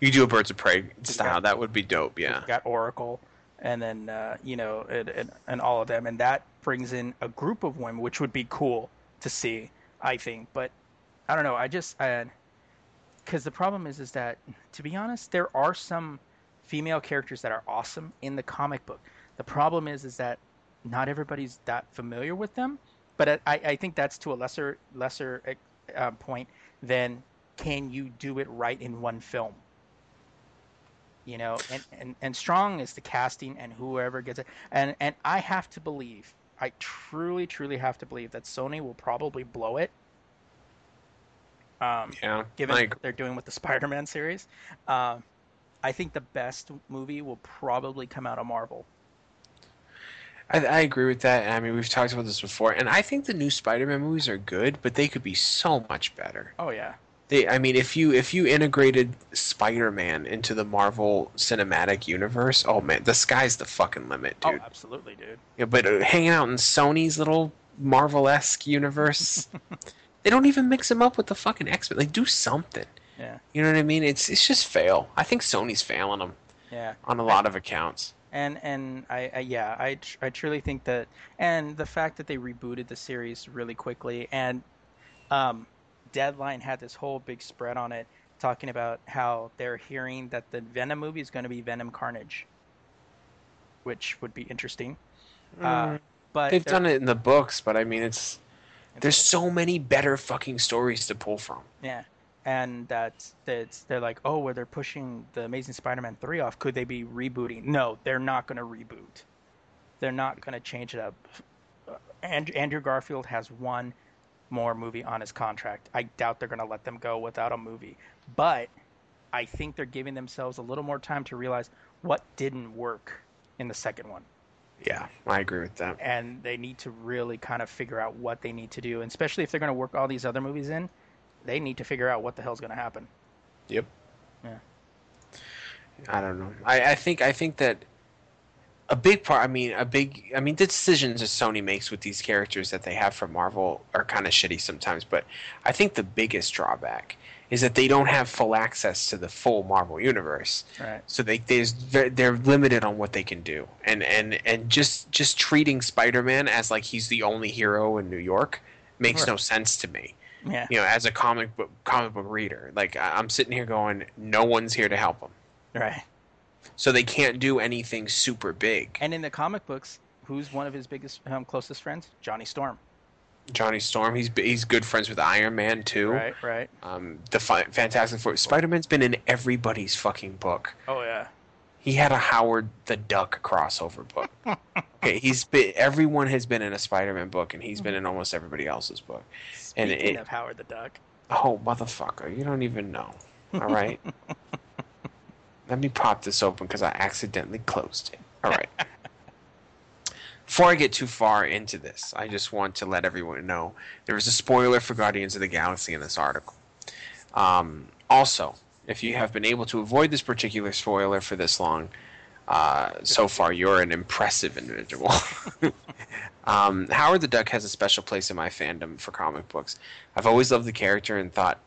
You do a Birds of Prey style. got- That would be dope. Yeah. Got Oracle, and then uh, you know, and, and, and all of them, and that brings in a group of women, which would be cool to see, I think. But I don't know. I just because the problem is, is that to be honest, there are some female characters that are awesome in the comic book. The problem is, is that not everybody's that familiar with them. But I, I think that's to a lesser lesser uh, point than can you do it right in one film you know and, and and strong is the casting and whoever gets it and and i have to believe i truly truly have to believe that sony will probably blow it um Yeah. given I what they're doing with the [LAUGHS] spider-man series um i think the best movie will probably come out of marvel I, I agree with that. I mean, we've talked about this before, and I think the new Spider-Man movies are good, but they could be so much better. oh yeah They, I mean, if you if you integrated Spider-Man into the Marvel Cinematic Universe, oh man, the sky's the fucking limit, dude. oh absolutely dude Yeah, but uh, hanging out in Sony's little Marvel-esque universe, [LAUGHS] they don't even mix them up with the fucking X-Men. Like, do something. yeah You know what I mean? It's it's just fail. I think Sony's failing them yeah on a lot of accounts. and and I, I yeah I, tr- I truly think that and the fact that they rebooted the series really quickly and um deadline had this whole big spread on it talking about how they're hearing that the venom movie is going to be venom carnage which would be interesting uh, but Mm. They've done it in the books, but I mean, it's there's so many better fucking stories to pull from. Yeah, and that's that's they're like, oh, where they're pushing the Amazing Spider-Man three off. Could they be rebooting? No, they're not going to reboot. They're not going to change it up. Uh, Andrew Garfield has one more movie on his contract. I doubt they're going to let them go without a movie. But I think they're giving themselves a little more time to realize what didn't work in the second one Yeah, I agree with that. and they need to really kind of figure out what they need to do, and especially if they're going to work all these other movies in, they need to figure out what the hell's going to happen. Yep. Yeah. I don't know. I, I think I think that a big part. I mean, a big. I mean, the decisions that Sony makes with these characters that they have from Marvel are kind of shitty sometimes. But I think the biggest drawback is that they don't have full access to the full Marvel universe. Right. So they there's ve- they're limited on what they can do, and and and just just treating Spider-Man as like he's the only hero in New York makes no sense to me. Yeah. You know, as a comic book comic book reader, like I'm sitting here going, no one's here to help him, Right. So they can't do anything super big. And in the comic books, who's one of his biggest, um, closest friends? Johnny Storm. Johnny Storm, he's he's good friends with Iron Man too. Right. Right. Um, the fi- Fantastic Four, Spider-Man's been in everybody's fucking book. Oh yeah. He had a Howard the Duck crossover book. [LAUGHS] okay, he's been everyone has been in a Spider-Man book, and he's been in almost everybody else's book. And Speaking it- of Howard the Duck. Oh, motherfucker, you don't even know. All right, [LAUGHS] let me pop this open because I accidentally closed it. All right. [LAUGHS] Before I get too far into this, I just want to let everyone know there is a spoiler for Guardians of the Galaxy in this article. Um, also, if you have been able to avoid this particular spoiler for this long, uh, so far you're an impressive individual. [LAUGHS] um, Howard the Duck has a special place in my fandom for comic books. I've always loved the character and thought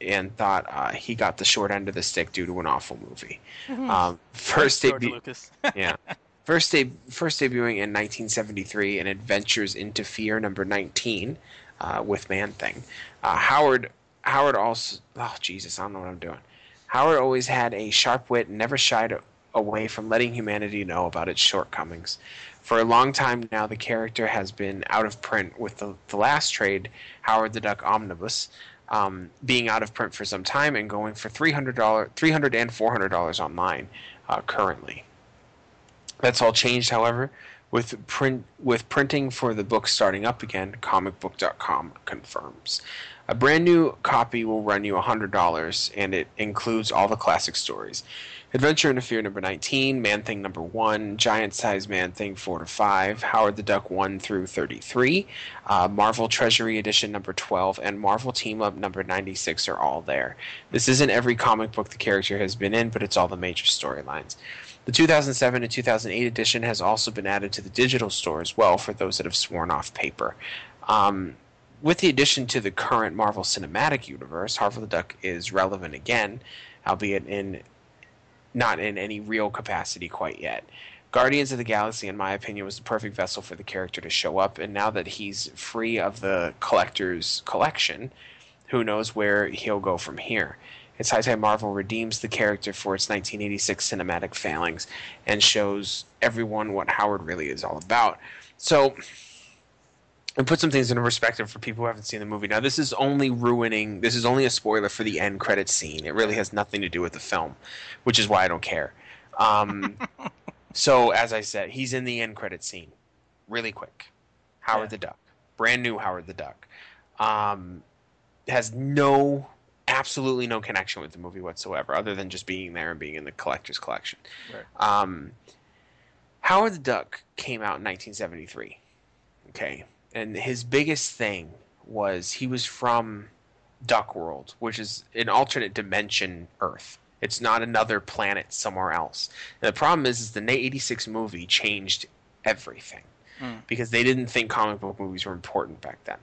and thought uh, he got the short end of the stick due to an awful movie. Um, first George debu- [LAUGHS] yeah. First, deb- first debuting in 1973 in Adventures into Fear number 19 uh, with Man Thing. Uh, Howard Howard also oh Jesus I don't know what I'm doing. Howard always had a sharp wit and never shied away from letting humanity know about its shortcomings. For a long time now, the character has been out of print with the, the last trade, Howard the Duck Omnibus, um, being out of print for some time and going for $300, $300 and $400 online uh, currently. That's all changed, however, with print with printing for the book starting up again. Comicbook.com confirms. A brand new copy will run you $100, and it includes all the classic stories. Adventure into Fear number 19, Man Thing number 1, Giant Size Man Thing 4 to 5, Howard the Duck 1 through 33, uh, Marvel Treasury Edition number 12, and Marvel Team Up number 96 are all there. This isn't every comic book the character has been in, but it's all the major storylines. The 2007 and 2008 edition has also been added to the digital store as well for those that have sworn off paper. Um, with the addition to the current Marvel Cinematic Universe, Howard the Duck is relevant again, albeit in not in any real capacity quite yet. Guardians of the Galaxy, in my opinion, was the perfect vessel for the character to show up, and now that he's free of the collector's collection, who knows where he'll go from here. It's high time Marvel redeems the character for its 1986 cinematic failings and shows everyone what Howard really is all about. So, and put some things into perspective for people who haven't seen the movie. Now, this is only ruining, this is only a spoiler for the end credit scene. It really has nothing to do with the film, which is why I don't care. Um, [LAUGHS] so, as I said, he's in the end credit scene. Really quick. Howard Yeah. the Duck. Brand new Howard the Duck. Um, has no, absolutely no connection with the movie whatsoever, other than just being there and being in the collector's collection. Right. Um, Howard the Duck came out in 1973. Okay. And his biggest thing was he was from Duck World, which is an alternate dimension Earth. It's not another planet somewhere else. And the problem is, is the 86 movie changed everything Mm. because they didn't think comic book movies were important back then.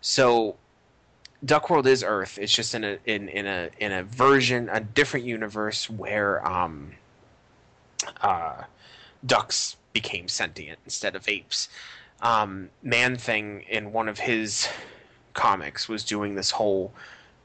So Duck World is Earth. It's just in a in, in a in a version, a different universe where um, uh, ducks became sentient instead of apes. Um, Man Thing in one of his comics was doing this whole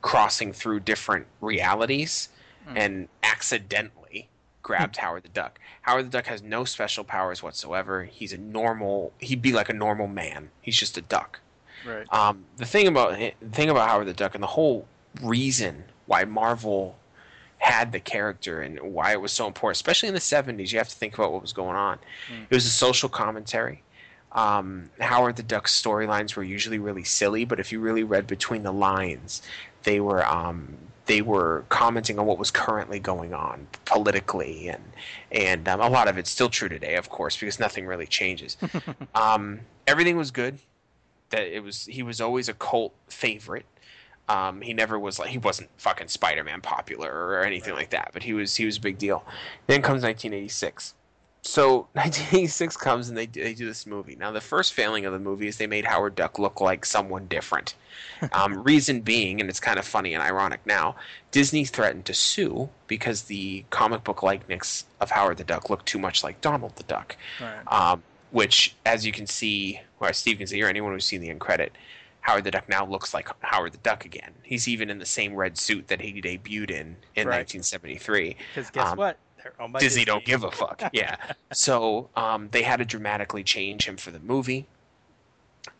crossing through different realities and accidentally grabbed Howard the Duck. Howard the Duck has no special powers whatsoever. He's a normal. He'd be like a normal man. He's just a duck. Right. Um, the thing about the thing about Howard the Duck and the whole reason why Marvel had the character and why it was so important, especially in the '70s, you have to think about what was going on. It was a social commentary. Um, Howard the Duck's storylines were usually really silly, but if you really read between the lines, they were um, they were commenting on what was currently going on politically, and and um, a lot of it's still true today, of course, because nothing really changes. [LAUGHS] um, everything was good that it was he was always a cult favorite. Um, he never was like he wasn't fucking Spider Man popular or anything like that, but he was he was a big deal. Then comes 1986. So [LAUGHS] 1986 comes and they do, they do this movie. Now the first failing of the movie is they made Howard Duck look like someone different. [LAUGHS] Um, reason being, and it's kind of funny and ironic now, Disney threatened to sue because the comic book likeness of Howard the Duck looked too much like Donald the Duck. Right. Um, which, as you can see, or as Steve can see, or anyone who's seen the end credit, Howard the Duck now looks like Howard the Duck again. He's even in the same red suit that he debuted in in Right. 1973. Because guess Um, what? They're owned Disney don't give a fuck. [LAUGHS] Yeah. so um, they had to dramatically change him for the movie.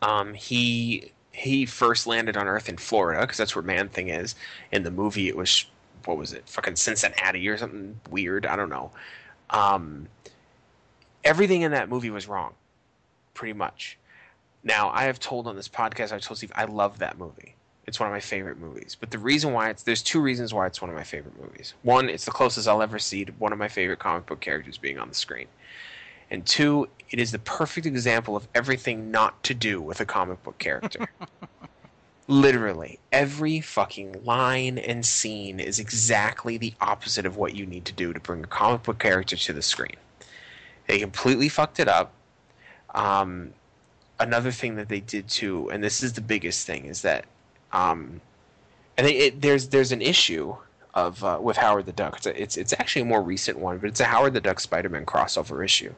Um, he he first landed on Earth in Florida because that's where Man Thing is. In the movie, it was what was it? Fucking Cincinnati or something weird. I don't know. Um, everything in that movie was wrong, pretty much. Now I have told on this podcast, I told Steve, I love that movie. It's one of my favorite movies. But the reason why it's there's two reasons why it's one of my favorite movies. One, it's the closest I'll ever see to one of my favorite comic book characters being on the screen. And two, it is the perfect example of everything not to do with a comic book character. [LAUGHS] Literally, every fucking line and scene is exactly the opposite of what you need to do to bring a comic book character to the screen. They completely fucked it up. Um, another thing that they did too, and this is the biggest thing, is that um, think it, there's there's an issue of uh, with Howard the Duck. It's, a, it's it's actually a more recent one, but it's a Howard the Duck Spider-Man crossover issue.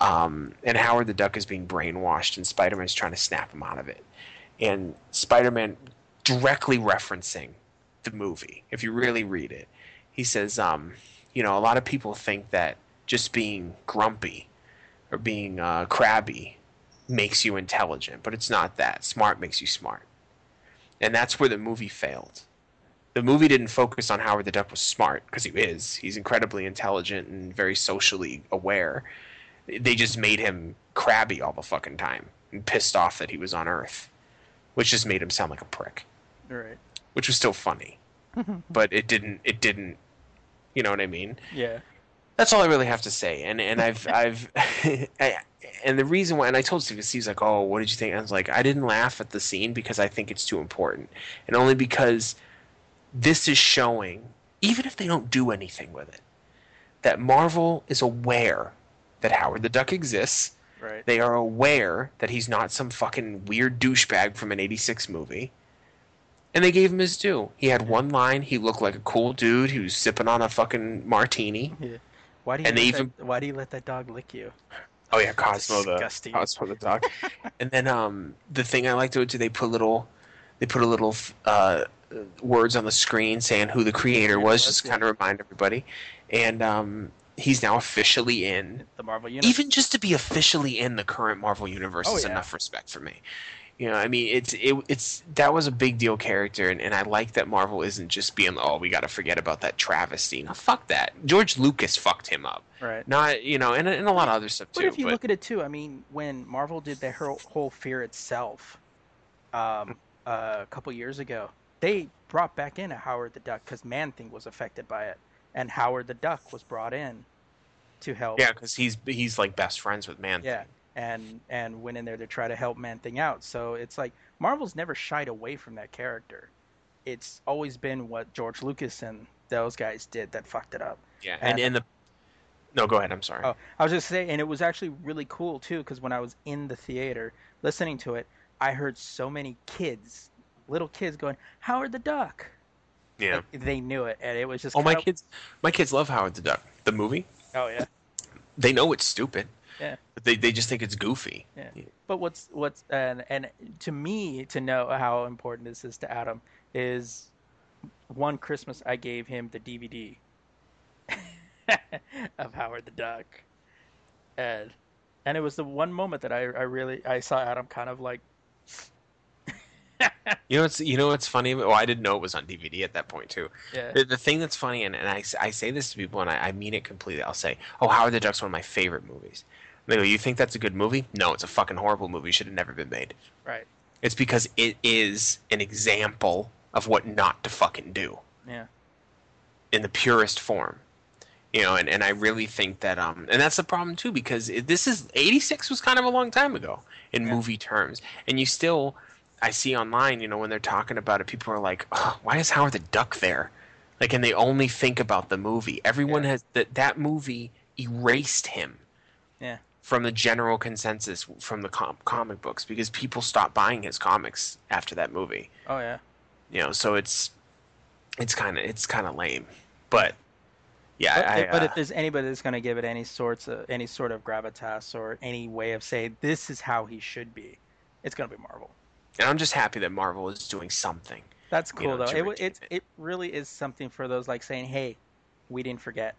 Um, and Howard the Duck is being brainwashed, and Spider-Man's trying to snap him out of it. And Spider-Man directly referencing the movie. If you really read it, he says, um, you know, a lot of people think that just being grumpy or being uh, crabby makes you intelligent, but it's not that. Smart makes you smart. And that's where the movie failed. The movie didn't focus on Howard the Duck was smart, because he is. He's incredibly intelligent and very socially aware. They just made him crabby all the fucking time and pissed off that he was on Earth, which just made him sound like a prick, Right. which was still funny. [LAUGHS] but it didn't it didn't you know what I mean? Yeah. That's all I really have to say. And and I've I've [LAUGHS] I, and the reason why and I told Steve Steve's like, "Oh, what did you think?" I was like, "I didn't laugh at the scene because I think it's too important." And only because this is showing even if they don't do anything with it that Marvel is aware that Howard the Duck exists. Right. They are aware that he's not some fucking weird douchebag from an 86 movie. And they gave him his due. He had one line. He looked like a cool dude who's sipping on a fucking martini. Yeah. Why do you And they that, even- why do you let that dog lick you? Oh yeah, Cosmo Disgusting. the Cosmo the dog. [LAUGHS] and then um, the thing I liked to do, they put little, they put a little uh, words on the screen saying who the creator was, just kind of remind everybody. And um, he's now officially in. The Marvel Universe. Even just to be officially in the current Marvel universe Oh, is yeah. enough respect for me. You know, I mean, it's it, it's that was a big deal character, and, and I like that Marvel isn't just being, oh, we got to forget about that travesty. No, fuck that. George Lucas fucked him up. right. Not you know, and, and a lot of other stuff too. But if you but- look at it too, I mean, when Marvel did their whole, whole Fear itself, um, uh, a couple years ago, they brought back in a Howard the Duck because Man Thing was affected by it, and Howard the Duck was brought in to help. Yeah, because he's he's like best friends with Man. Yeah, and and went in there to try to help Man Thing out. So it's like Marvel's never shied away from that character. It's always been what George Lucas and those guys did that fucked it up. yeah, and And- and the no, go ahead. I'm sorry. Oh, I was just saying, and it was actually really cool too, because when I was in the theater listening to it, I heard so many kids, little kids, going Howard the Duck. yeah. Like, they knew it, and it was just. oh, my kinda- kids, my kids love Howard the Duck, the movie. Oh yeah, They know it's stupid, yeah, but they they just think it's goofy. yeah. But what's what's and and to me to know how important this is to Adam is one Christmas I gave him the DVD [LAUGHS] of Howard the Duck, and and it was the one moment that I I really I saw Adam kind of like [LAUGHS] You know what's you know what's funny? well I didn't know it was on DVD at that point too. yeah. The, the thing that's funny, and, and I, I say this to people, and I, I mean it completely. I'll say, "Oh, Howard the Duck's one of my favorite movies." They go, "You think that's a good movie? No, it's a fucking horrible movie. Should have never been made." Right. It's because it is an example of what not to fucking do. Yeah. in the purest form you know and, and i really think that um and that's the problem too because it, this is 86 was kind of a long time ago in Yeah. movie terms and you still i see online you know when they're talking about it people are like oh, why is howard the duck there like and they only think about the movie everyone Yeah. has that that movie erased him Yeah. From the general consensus from the com- comic books because people stopped buying his comics after that movie. Oh yeah. You know, so it's it's kind of it's kind of lame, but yeah, But, I, but uh, if there's anybody that's going to give it any sorts of any sort of gravitas or any way of saying this is how he should be, it's going to be Marvel. and I'm just happy that Marvel is doing something. That's You cool know, though. It, it. it really is something for those like saying, "Hey, we didn't forget."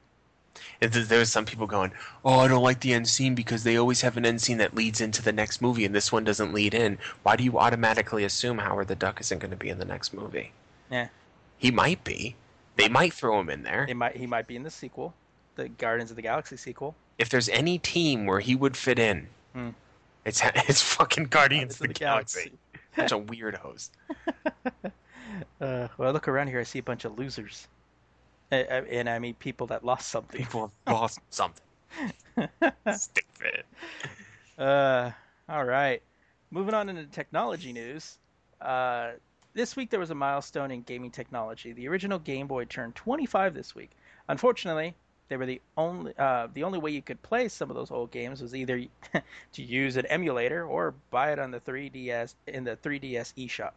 And th- there's some people going, "Oh, I don't like the end scene because they always have an end scene that leads into the next movie, and this one doesn't lead in. Why do you automatically assume Howard the Duck isn't going to be in the next movie? Yeah. He might be. They might throw him in there. It might he might be in the sequel, the Guardians of the Galaxy sequel. If there's any team where he would fit in, Hmm. it's [LAUGHS] it's fucking Guardians of the, Guardians of Galaxy. Bunch of weirdos. Uh, well, I look around here, I see a bunch of losers, and I mean people that lost something. People lost [LAUGHS] something. Stupid. [LAUGHS] Uh, all right. Moving on into technology news. Uh, this week there was a milestone in gaming technology. The original Game Boy turned 25 this week. Unfortunately, they were the only uh, the only way you could play some of those old games was either [LAUGHS] to use an emulator or buy it on the 3DS in the 3DS eShop.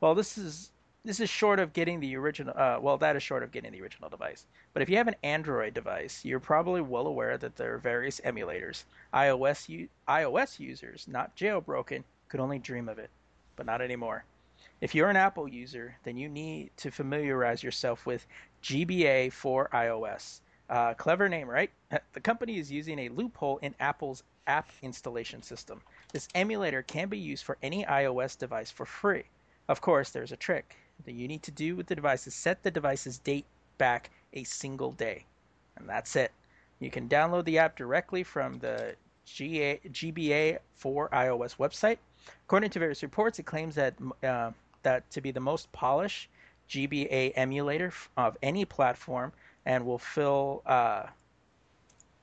Well, this is this is short of getting the original. Uh, well, that is short of getting the original device. But if you have an Android device, you're probably well aware that there are various emulators. iOS u- iOS users, not jailbroken, could only dream of it, but not anymore. If you're an Apple user, then you need to familiarize yourself with GBA for iOS. Uh, clever name, right? [LAUGHS] The company is using a loophole in Apple's app installation system. This emulator can be used for any iOS device for free. Of course, there's a trick. That you need to do with the device is set the device's date back a single day. And that's it. You can download the app directly from the GA, GBA for iOS website. According to various reports, it claims that uh, that to be the most polished GBA emulator of any platform and will fill uh,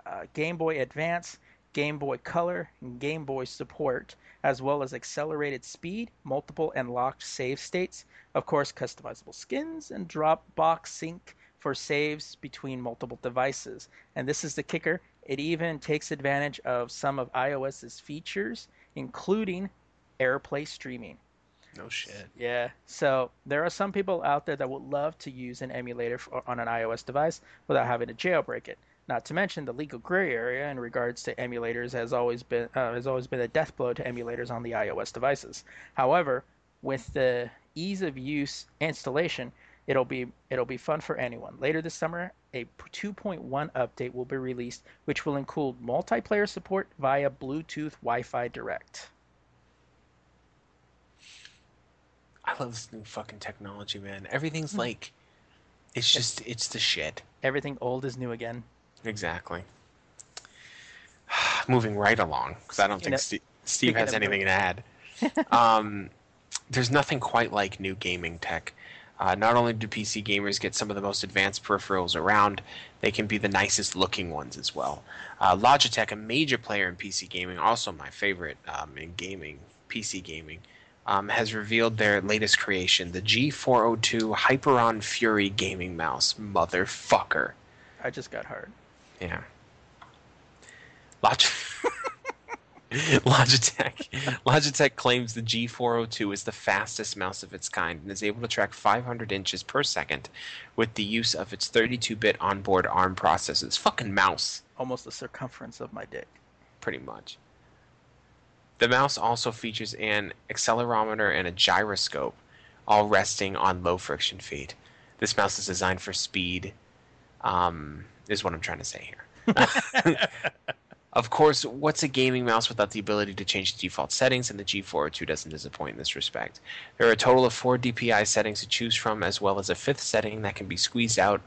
uh, Game Boy Advance, Game Boy Color, and Game Boy support, as well as accelerated speed, multiple and locked save states, of course, customizable skins, and Dropbox sync for saves between multiple devices. And this is the kicker it even takes advantage of some of iOS's features, including AirPlay streaming. No shit. Yeah. So there are some people out there that would love to use an emulator for, on an iOS device without having to jailbreak it. Not to mention the legal gray area in regards to emulators has always been uh, has always been a death blow to emulators on the iOS devices. However, with the ease of use installation, it'll be it'll be fun for anyone. Later this summer, a 2.1 update will be released, which will include multiplayer support via Bluetooth Wi-Fi Direct. I love this new fucking technology, man. Everything's like, it's just, it's the shit. Everything old is new again. Exactly. [SIGHS] Moving right along, because I don't think Steve, Steve has anything to add. [LAUGHS] um, there's nothing quite like new gaming tech. Uh, not only do PC gamers get some of the most advanced peripherals around, they can be the nicest looking ones as well. Uh, Logitech, a major player in PC gaming, also my favorite um, in gaming, PC gaming, um, has revealed their latest creation, the G402 Hyperion Fury gaming mouse. Motherfucker. I just got hard. Yeah. Log- [LAUGHS] Logitech. Logitech claims the G402 is the fastest mouse of its kind and is able to track 500 inches per second with the use of its 32-bit onboard ARM processors. Fucking mouse, Almost the circumference of my dick. pretty much. The mouse also features an accelerometer and a gyroscope, all resting on low friction feet. This mouse is designed for speed, um, is what I'm trying to say here. [LAUGHS] Of course, what's a gaming mouse without the ability to change the default settings, and the G402 doesn't disappoint in this respect. There are a total of four DPI settings to choose from, as well as a fifth setting that can be squeezed out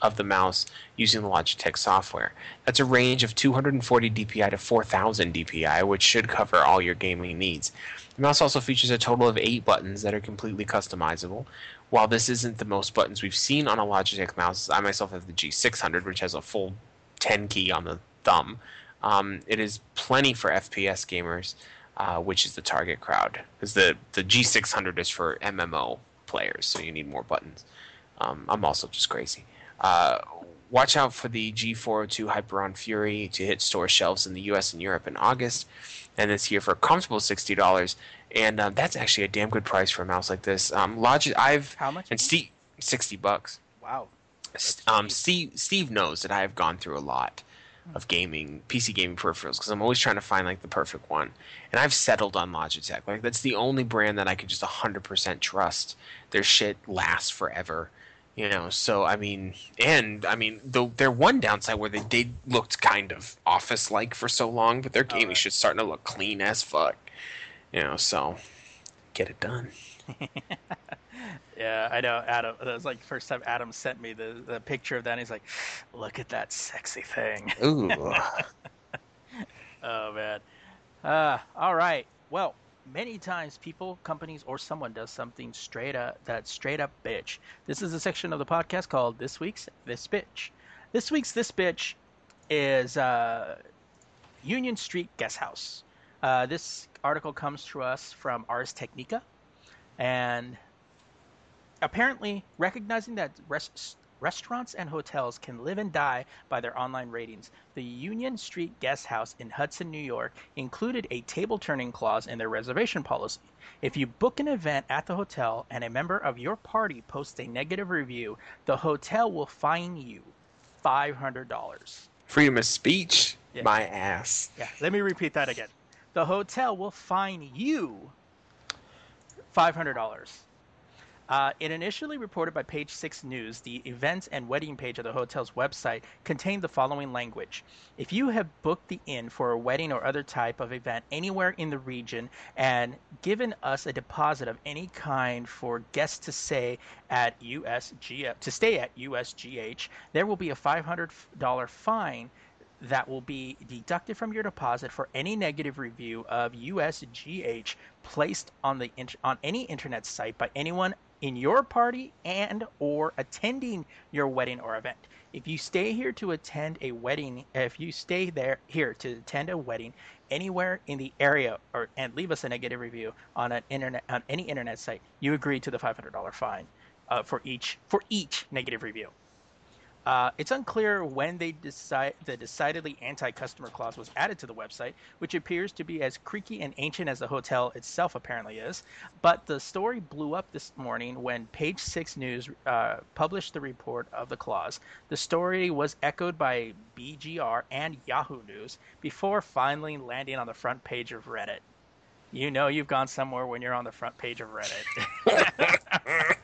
of the mouse using the Logitech software. That's a range of 240 DPI to 4000 DPI, which should cover all your gaming needs. The mouse also features a total of eight buttons that are completely customizable. While this isn't the most buttons we've seen on a Logitech mouse, I myself have the G600, which has a full 10 key on the thumb. Um, it is plenty for FPS gamers, uh, which is the target crowd. Because the, the G600 is for MMO players, so you need more buttons. Um, I'm also just crazy. Uh, watch out for the G402 Hyperion Fury to hit store shelves in the U.S. and Europe in August, and it's here for a comfortable sixty dollars. And um, that's actually a damn good price for a mouse like this. Um, Logitech, I've How much? and Steve sixty bucks. Wow. Um, Steve Steve knows that I have gone through a lot of gaming PC gaming peripherals because I'm always trying to find like the perfect one, and I've settled on Logitech. Like that's the only brand that I can just hundred percent trust. Their shit lasts forever, you know. So I mean, and I mean, though their one downside where they they looked kind of office like for so long, but their gaming right. shit's starting to look clean as fuck, you know. So get it done. [LAUGHS] Yeah, I know. Adam. That was like the first time Adam sent me the, the picture of that. And he's like, "Look at that sexy thing." Ooh. [LAUGHS] Oh man. Uh, all right. Well, many times people, companies, or someone does something straight up that straight up bitch. This is a section of the podcast called "This Week's This Bitch." This week's This Bitch is uh, Union Street Guest House. Uh, this article comes to us from Ars Technica, and apparently recognizing that res- restaurants and hotels can live and die by their online ratings, the Union Street Guest House in Hudson, New York included a table turning clause in their reservation policy. If you book an event at the hotel and a member of your party posts a negative review, the hotel will fine you $500. Freedom of speech, Yeah. my ass. Yeah, let me repeat that again. The hotel will fine you $500. Uh, it initially reported by Page Six News, the events and wedding page of the hotel's website contained the following language. If you have booked the inn for a wedding or other type of event anywhere in the region and given us a deposit of any kind for guests to stay at USG to stay at USGH, there will be a $500 fine that will be deducted from your deposit for any negative review of USGH placed on the on any internet site by anyone in your party and or attending your wedding or event. If you stay here to attend a wedding, if you stay there here to attend a wedding anywhere in the area or and leave us a negative review on an internet on any internet site, you agree to the $500 fine uh, for each for each negative review. Uh, it's unclear when they decide the decidedly anti-customer clause was added to the website, which appears to be as creaky and ancient as the hotel itself apparently is. But the story blew up this morning when Page Six News uh, published the report of the clause. The story was echoed by BGR and Yahoo News before finally landing on the front page of Reddit. You know you've gone somewhere when you're on the front page of Reddit. [LAUGHS] [LAUGHS]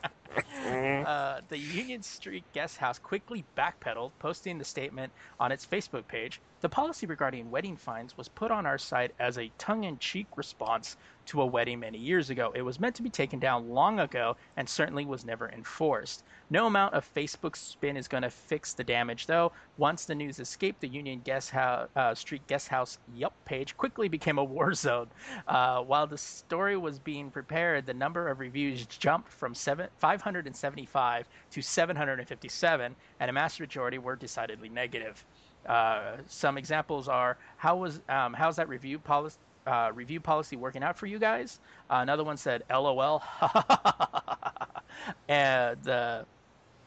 Uh, the Union Street Guest House quickly backpedaled, posting the statement on its Facebook page. The policy regarding wedding fines was put on our site as a tongue in cheek response to a wedding many years ago. It was meant to be taken down long ago and certainly was never enforced. No amount of Facebook spin is going to fix the damage, though. Once the news escaped, the Union Guest House, uh, Street Guest House Yelp page quickly became a [LAUGHS] war zone. Uh, while the story was being prepared, the number of reviews jumped from seven, 575 to 757, and a mass majority were decidedly negative. Uh, some examples are how was um, how's that review policy uh, review policy working out for you guys? Uh, another one said, "LOL." [LAUGHS] and the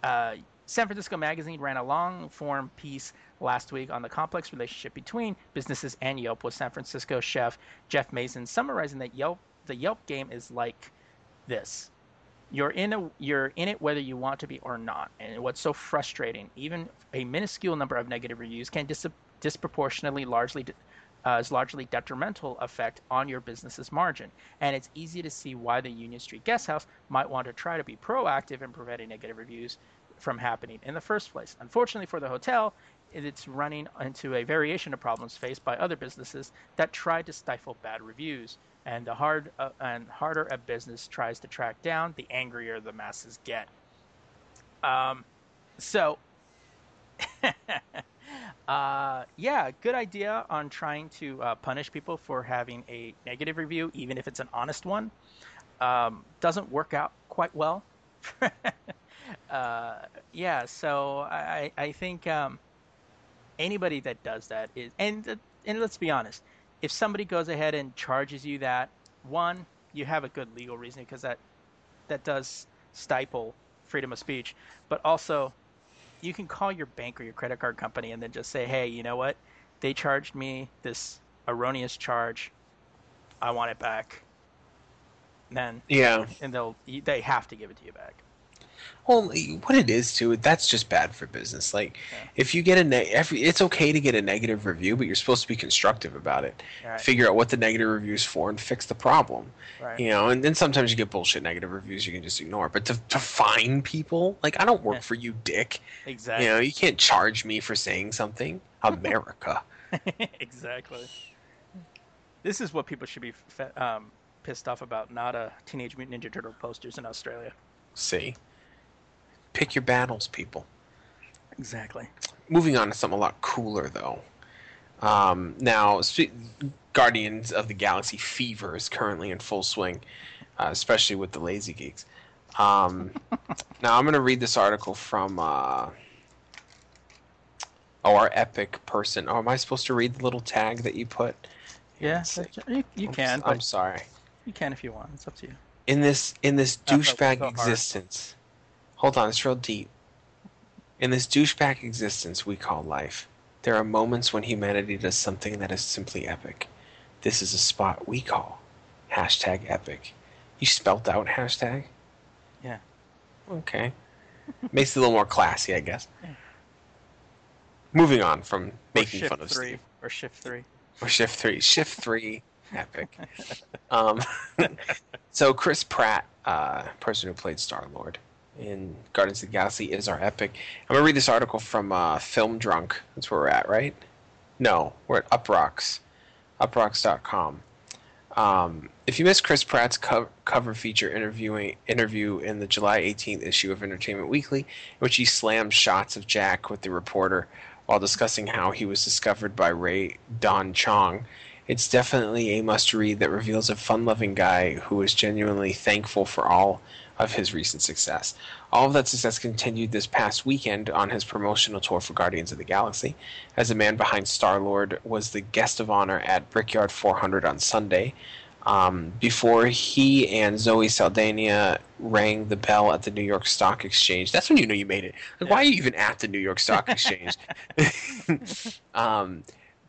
uh, San Francisco Magazine ran a long form piece last week on the complex relationship between businesses and Yelp with San Francisco chef Jeff Mason summarizing that Yelp the Yelp game is like this. You're in a you're in it whether you want to be or not. And what's so frustrating, even a minuscule number of negative reviews can dis- disproportionately largely uh, is largely detrimental effect on your business's margin. And it's easy to see why the Union Street Guest House might want to try to be proactive in preventing negative reviews from happening in the first place. Unfortunately for the hotel, it's running into a variation of problems faced by other businesses that try to stifle bad reviews. And the hard uh, and harder a business tries to track down, the angrier the masses get. Um, so, [LAUGHS] uh, yeah, good idea on trying to uh, punish people for having a negative review, even if it's an honest one. Um, doesn't work out quite well. [LAUGHS] uh, yeah, so I, I think um, anybody that does that is, and and let's be honest, if somebody goes ahead and charges you that, one, you have a good legal reason because that that does stifle freedom of speech, but also you can call your bank or your credit card company and then just say, hey, you know what? They charged me this erroneous charge. I want it back. And then Yeah. and they'll they have to give it to you back. Well, what it is too, that's just bad for business. Like, Yeah. if you get a ne- every, it's okay to get a negative review, but you're supposed to be constructive about it. Right. Figure out what the negative review is for and fix the problem. Right. You know, and then sometimes you get bullshit negative reviews you can just ignore. But to, to fine people, like I don't work Yeah. for you, dick. Exactly. You know, you can't charge me for saying something. America. [LAUGHS] exactly. This is what people should be fe- um, pissed off about, not a Teenage Mutant Ninja Turtle posters in Australia. See, pick your battles, people. Exactly. moving on to something a lot cooler though. Um, now, Guardians of the Galaxy fever is currently in full swing, uh, especially with the lazy geeks. Um, [LAUGHS] now, I'm going to read this article from uh, oh, our epic person. Oh, am I supposed to read the little tag that you put? Yeah, let's see. that's- you, you I'm, can, I'm sorry. you can if you want. It's up to you. In this in this douchebag so existence. Hold on, it's real deep. In this douchebag existence we call life, there are moments when humanity does something that is simply epic. This is a spot we call hashtag epic. You spelt out hashtag? Yeah. Okay. Makes it a little more classy, I guess. Yeah. Moving on from making fun of three, Steve. or shift three. Or shift three. Shift three. Epic. [LAUGHS] um, [LAUGHS] so Chris Pratt, uh, person who played Star Lord in Guardians of the Galaxy, is our epic. I'm gonna read this article from uh, Film Drunk. That's where we're at, right? No, we're at Uproxx. Uproxx.com. Um, if you missed Chris Pratt's co- cover feature interviewing interview in the July 18th issue of Entertainment Weekly, in which he slammed shots of Jack with the reporter while discussing how he was discovered by Rae Dawn Chong, it's definitely a must read that reveals a fun loving guy who is genuinely thankful for all of his recent success. All of that success continued this past weekend on his promotional tour for Guardians of the Galaxy, as the man behind Star Lord was the guest of honor at Brickyard 400 on Sunday. Um, before he and Zoe Saldana rang the bell at the New York Stock Exchange. That's when you know you made it. Like, why are you even at the New York Stock Exchange? [LAUGHS] [LAUGHS] um,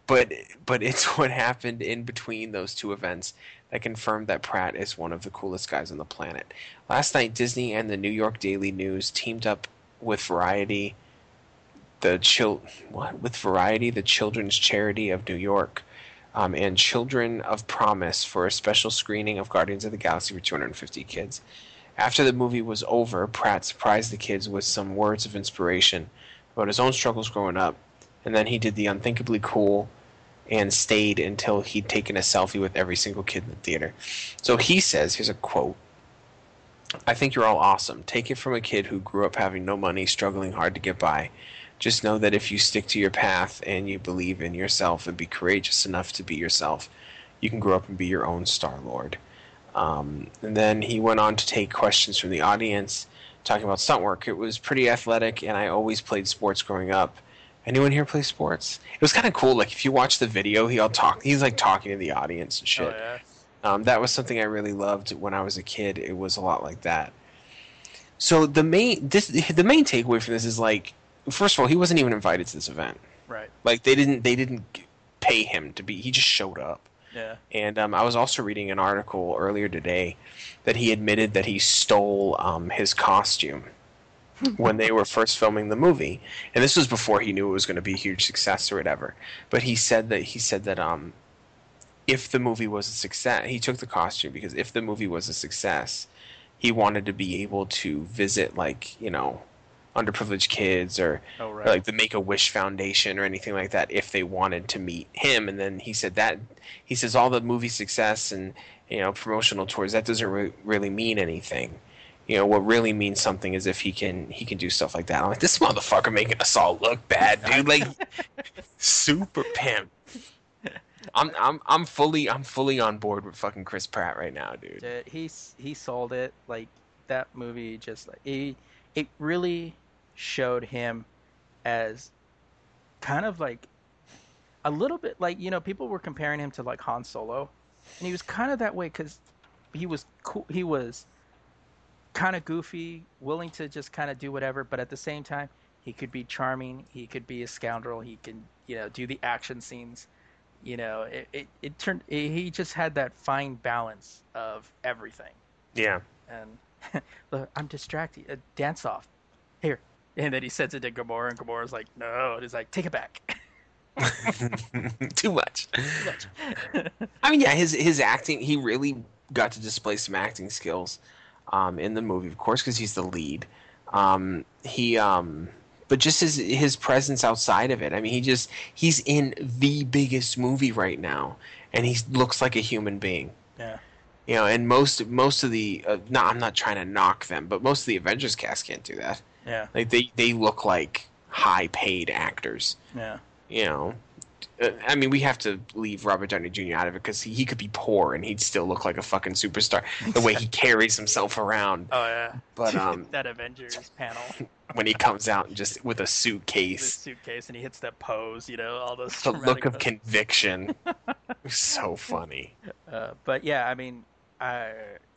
but but it's [LAUGHS] what happened in between those two events that confirmed that Pratt is one of the coolest guys on the planet. Last night, Disney and the New York Daily News teamed up with Variety, the chil what with Variety, the children's charity of New York, um, and Children of Promise for a special screening of Guardians of the Galaxy for 250 kids. After the movie was over, Pratt surprised the kids with some words of inspiration about his own struggles growing up, and then he did the unthinkably cool and stayed until he'd taken a selfie with every single kid in the theater. So he says, here's a quote. I think you're all awesome. Take it from a kid who grew up having no money, struggling hard to get by. Just know that if you stick to your path and you believe in yourself and be courageous enough to be yourself, you can grow up and be your own Star Lord. Um, and then he went on to take questions from the audience, talking about stunt work. It was pretty athletic, and I always played sports growing up. Anyone here play sports? It was kind of cool. Like if you watch the video, he all talk. He's like talking to the audience and shit. Oh yeah. Um, that was something I really loved when I was a kid. It was a lot like that. So the main this the main takeaway from this is like, first of all, he wasn't even invited to this event. Right. Like they didn't they didn't pay him to be. He just showed up. Yeah. And um, I was also reading an article earlier today that he admitted that he stole um, his costume when they were first filming the movie, and this was before he knew it was going to be a huge success or whatever. But he said that he said that um, if the movie was a success, he took the costume because if the movie was a success, he wanted to be able to visit like you know underprivileged kids or Oh or like the Make a Wish Foundation or anything like that if they wanted to meet him. And then he said that he says all the movie success and you know promotional tours that doesn't re- really mean anything. You know what really means something is if he can he can do stuff like that. I'm like this motherfucker making us all look bad, dude. Like super pimp. I'm I'm I'm fully I'm fully on board with fucking Chris Pratt right now, dude. Dude, he he sold it like that movie just like it, it really showed him as kind of like a little bit like you know people were comparing him to like Han Solo and he was kind of that way cuz he was cool he was kind of goofy willing to just kind of do whatever but at the same time He could be charming. He could be a scoundrel. He can, you know, do the action scenes. You know, it it, it turned. It, he just had that fine balance of everything. Yeah. And [LAUGHS] look, I'm distracted. Uh, dance off, here. And then he sends it to Gamora, and Gamora's like, "No." And he's like, "Take it back." [LAUGHS] Too much. Too much. I mean, yeah, his his acting. He really got to display some acting skills um, in the movie, of course, because he's the lead. Um, he, um, but just his his presence outside of it. I mean, he just he's in the biggest movie right now, and he looks like a human being. yeah. You know, and most most of the uh, no, I'm not trying to knock them, but most of the Avengers cast can't do that. Yeah. Like they they look like high paid actors. Yeah. You know, I mean, we have to leave Robert Downey Jr. out of it because he, he could be poor and he'd still look like a fucking superstar. The way he carries himself around, Oh yeah. but [LAUGHS] um, that Avengers panel, [LAUGHS] when he comes out and just with a suitcase, suitcase, and he hits that pose. You know, all those. the look of poses. conviction, [LAUGHS] so funny. Uh, but yeah, I mean, uh,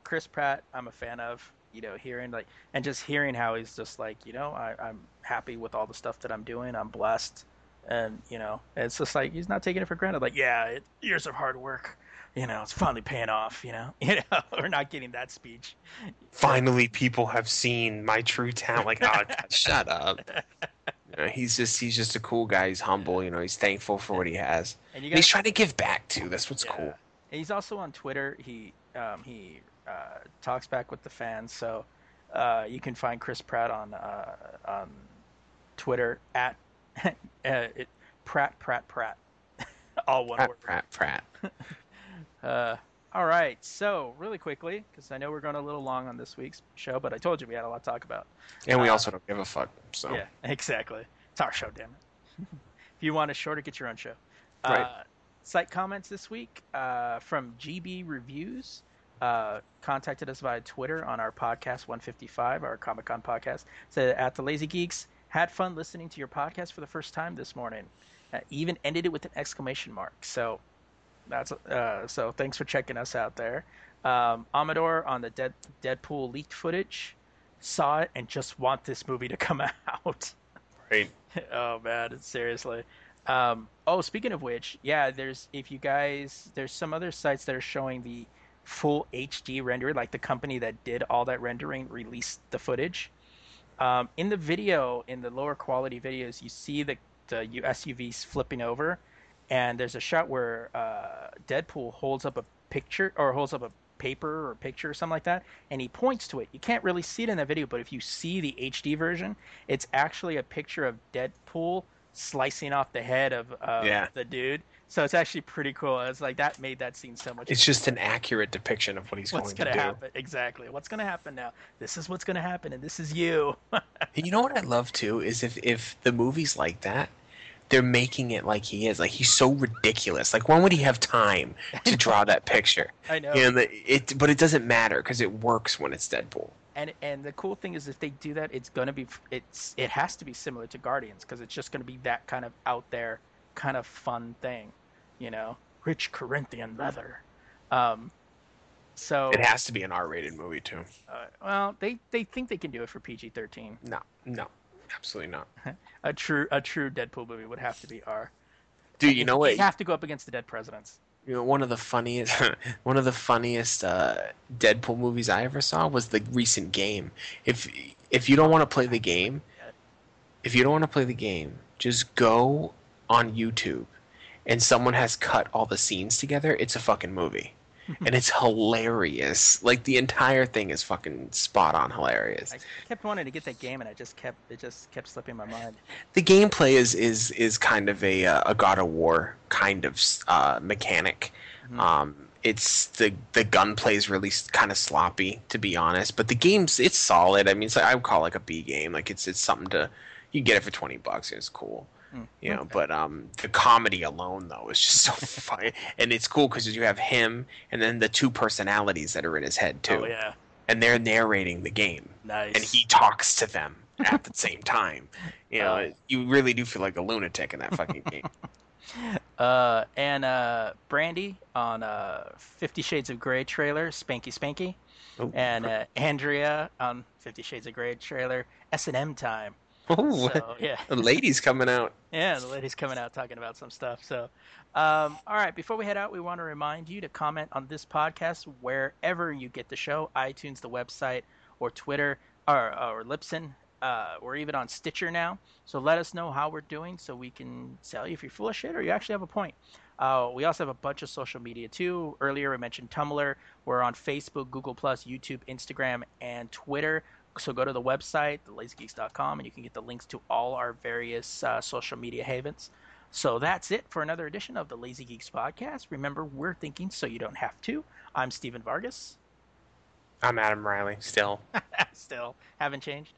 Chris Pratt, I'm a fan of. You know, hearing like and just hearing how he's just like, you know, I, I'm happy with all the stuff that I'm doing. I'm blessed, and you know, it's just like he's not taking it for granted. Like, yeah, it, years of hard work. You know, it's finally paying off. You know, [LAUGHS] you know, we're not getting that speech. Finally, people have seen my true talent. Like, oh, God, [LAUGHS] shut up. You know, he's just he's just a cool guy. He's humble. You know, he's thankful for what he has. And you And he's trying to give back too. That's what's Yeah. cool. He's also on Twitter. He um, he uh, talks back with the fans. So uh, you can find Chris Pratt on uh, on Twitter at [LAUGHS] uh, it, Pratt Pratt Pratt, [LAUGHS] all one Pratt, word. Pratt, Pratt. [LAUGHS] Uh, all right. So really quickly, because I know we're going a little long on this week's show, but I told you we had a lot to talk about. And we Uh, also don't give a fuck. So Yeah, exactly. It's our show, damn it. if you want a shorter, get your own show. Right. Uh, site comments this week uh, from GB Reviews. Uh, contacted us via Twitter on our podcast 155, our Comic Con podcast. Said at the Lazy Geeks had fun listening to your podcast for the first time this morning. Uh, even ended it with an exclamation mark. So that's uh, so thanks for checking us out there. Um, Amador on the Dead, Deadpool leaked footage saw it and just want this movie to come [LAUGHS] out. right. [LAUGHS] oh man, seriously. Um, oh, speaking of which, yeah, there's if you guys, there's some other sites that are showing the full HD render, like the company that did all that rendering released the footage. Um, in the video, in the lower quality videos, you see the the SUVs flipping over, and there's a shot where uh, Deadpool holds up a picture or holds up a paper or picture or something like that, and he points to it. You can't really see it in the video, but if you see the HD version, it's actually a picture of Deadpool slicing off the head of uh, Yeah. the dude. So it's actually pretty cool. It's like that made that scene so much. It's just an accurate depiction of what he's what's going gonna to do. happen exactly. What's gonna happen now? This is what's gonna happen, and this is you. [LAUGHS] And you know what I love too is if if the movie's like that, they're making it like he is. Like he's so ridiculous. Like when would he have time to [LAUGHS] draw that picture? I know. The, it but it doesn't matter because it works when it's Deadpool. and and the cool thing is if they do that it's going to be it's it has to be similar to guardians because it's just going to be that kind of out there kind of fun thing you know rich corinthian leather um so It has to be an R-rated movie too. uh, well they they think they can do it for pg-13 No, no, absolutely not. [LAUGHS] a true a true deadpool movie would have to be r Dude, you know what? you have to go up against the dead presidents You know, one of the funniest, [LAUGHS] one of the funniest uh, Deadpool movies I ever saw was the recent game. If if you don't want to play the game, if you don't want to play the game, just go on YouTube, and someone has cut all the scenes together. It's a fucking movie, [LAUGHS] and it's hilarious. Like the entire thing is fucking spot on hilarious. i kept wanting to get that game and i just kept it just kept slipping my mind [LAUGHS] the gameplay is is is kind of a uh, a God of War kind of uh, mechanic. Mhm. Um, it's the the gunplay is really kind of sloppy, to be honest. But the game's it's solid. I mean, it's like, I would call it like a B game. Like it's it's something to you get it for twenty bucks. and It's cool. Mm, You know, okay. but um, the comedy alone though is just [LAUGHS] so funny, and it's cool because you have him and then the two personalities that are in his head too, oh yeah and they're narrating the game nice and he talks to them at the same time. [LAUGHS] You know, Oh. you really do feel like a lunatic in that fucking game. [LAUGHS] Uh, and uh, Brandy on uh, Fifty Shades of Grey trailer, Spanky Spanky, Oh, and uh, Andrea on Fifty Shades of Grey trailer, S and M time. Oh, So yeah. [LAUGHS] the ladies coming out. Yeah, the lady's coming out talking about some stuff. So, um, all right, before we head out, we want to remind you to comment on this podcast wherever you get the show iTunes, the website, or Twitter, or, or Libsyn. Uh, we're even on Stitcher now. So let us know how we're doing so we can tell you if you're full of shit or you actually have a point. Uh, we also have a bunch of social media too. Earlier, we mentioned Tumblr. We're on Facebook, Google, Plus, YouTube, Instagram, and Twitter. So go to the website, thelazygeeks.com, and you can get the links to all our various uh, social media havens. So that's it for another edition of the Lazy Geeks podcast. Remember, we're thinking so you don't have to. I'm Stephen Vargas. I'm Adam Riley. Still, [LAUGHS] Still haven't changed.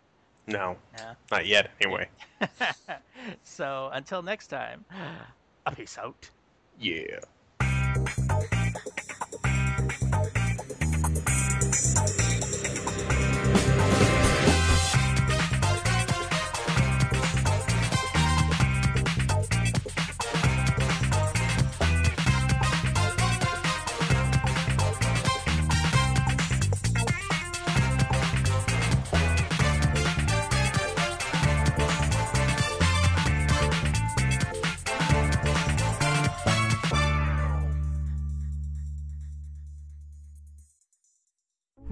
no, Yeah. not yet. Anyway, [LAUGHS] so until next time, [GASPS] a peace out. yeah.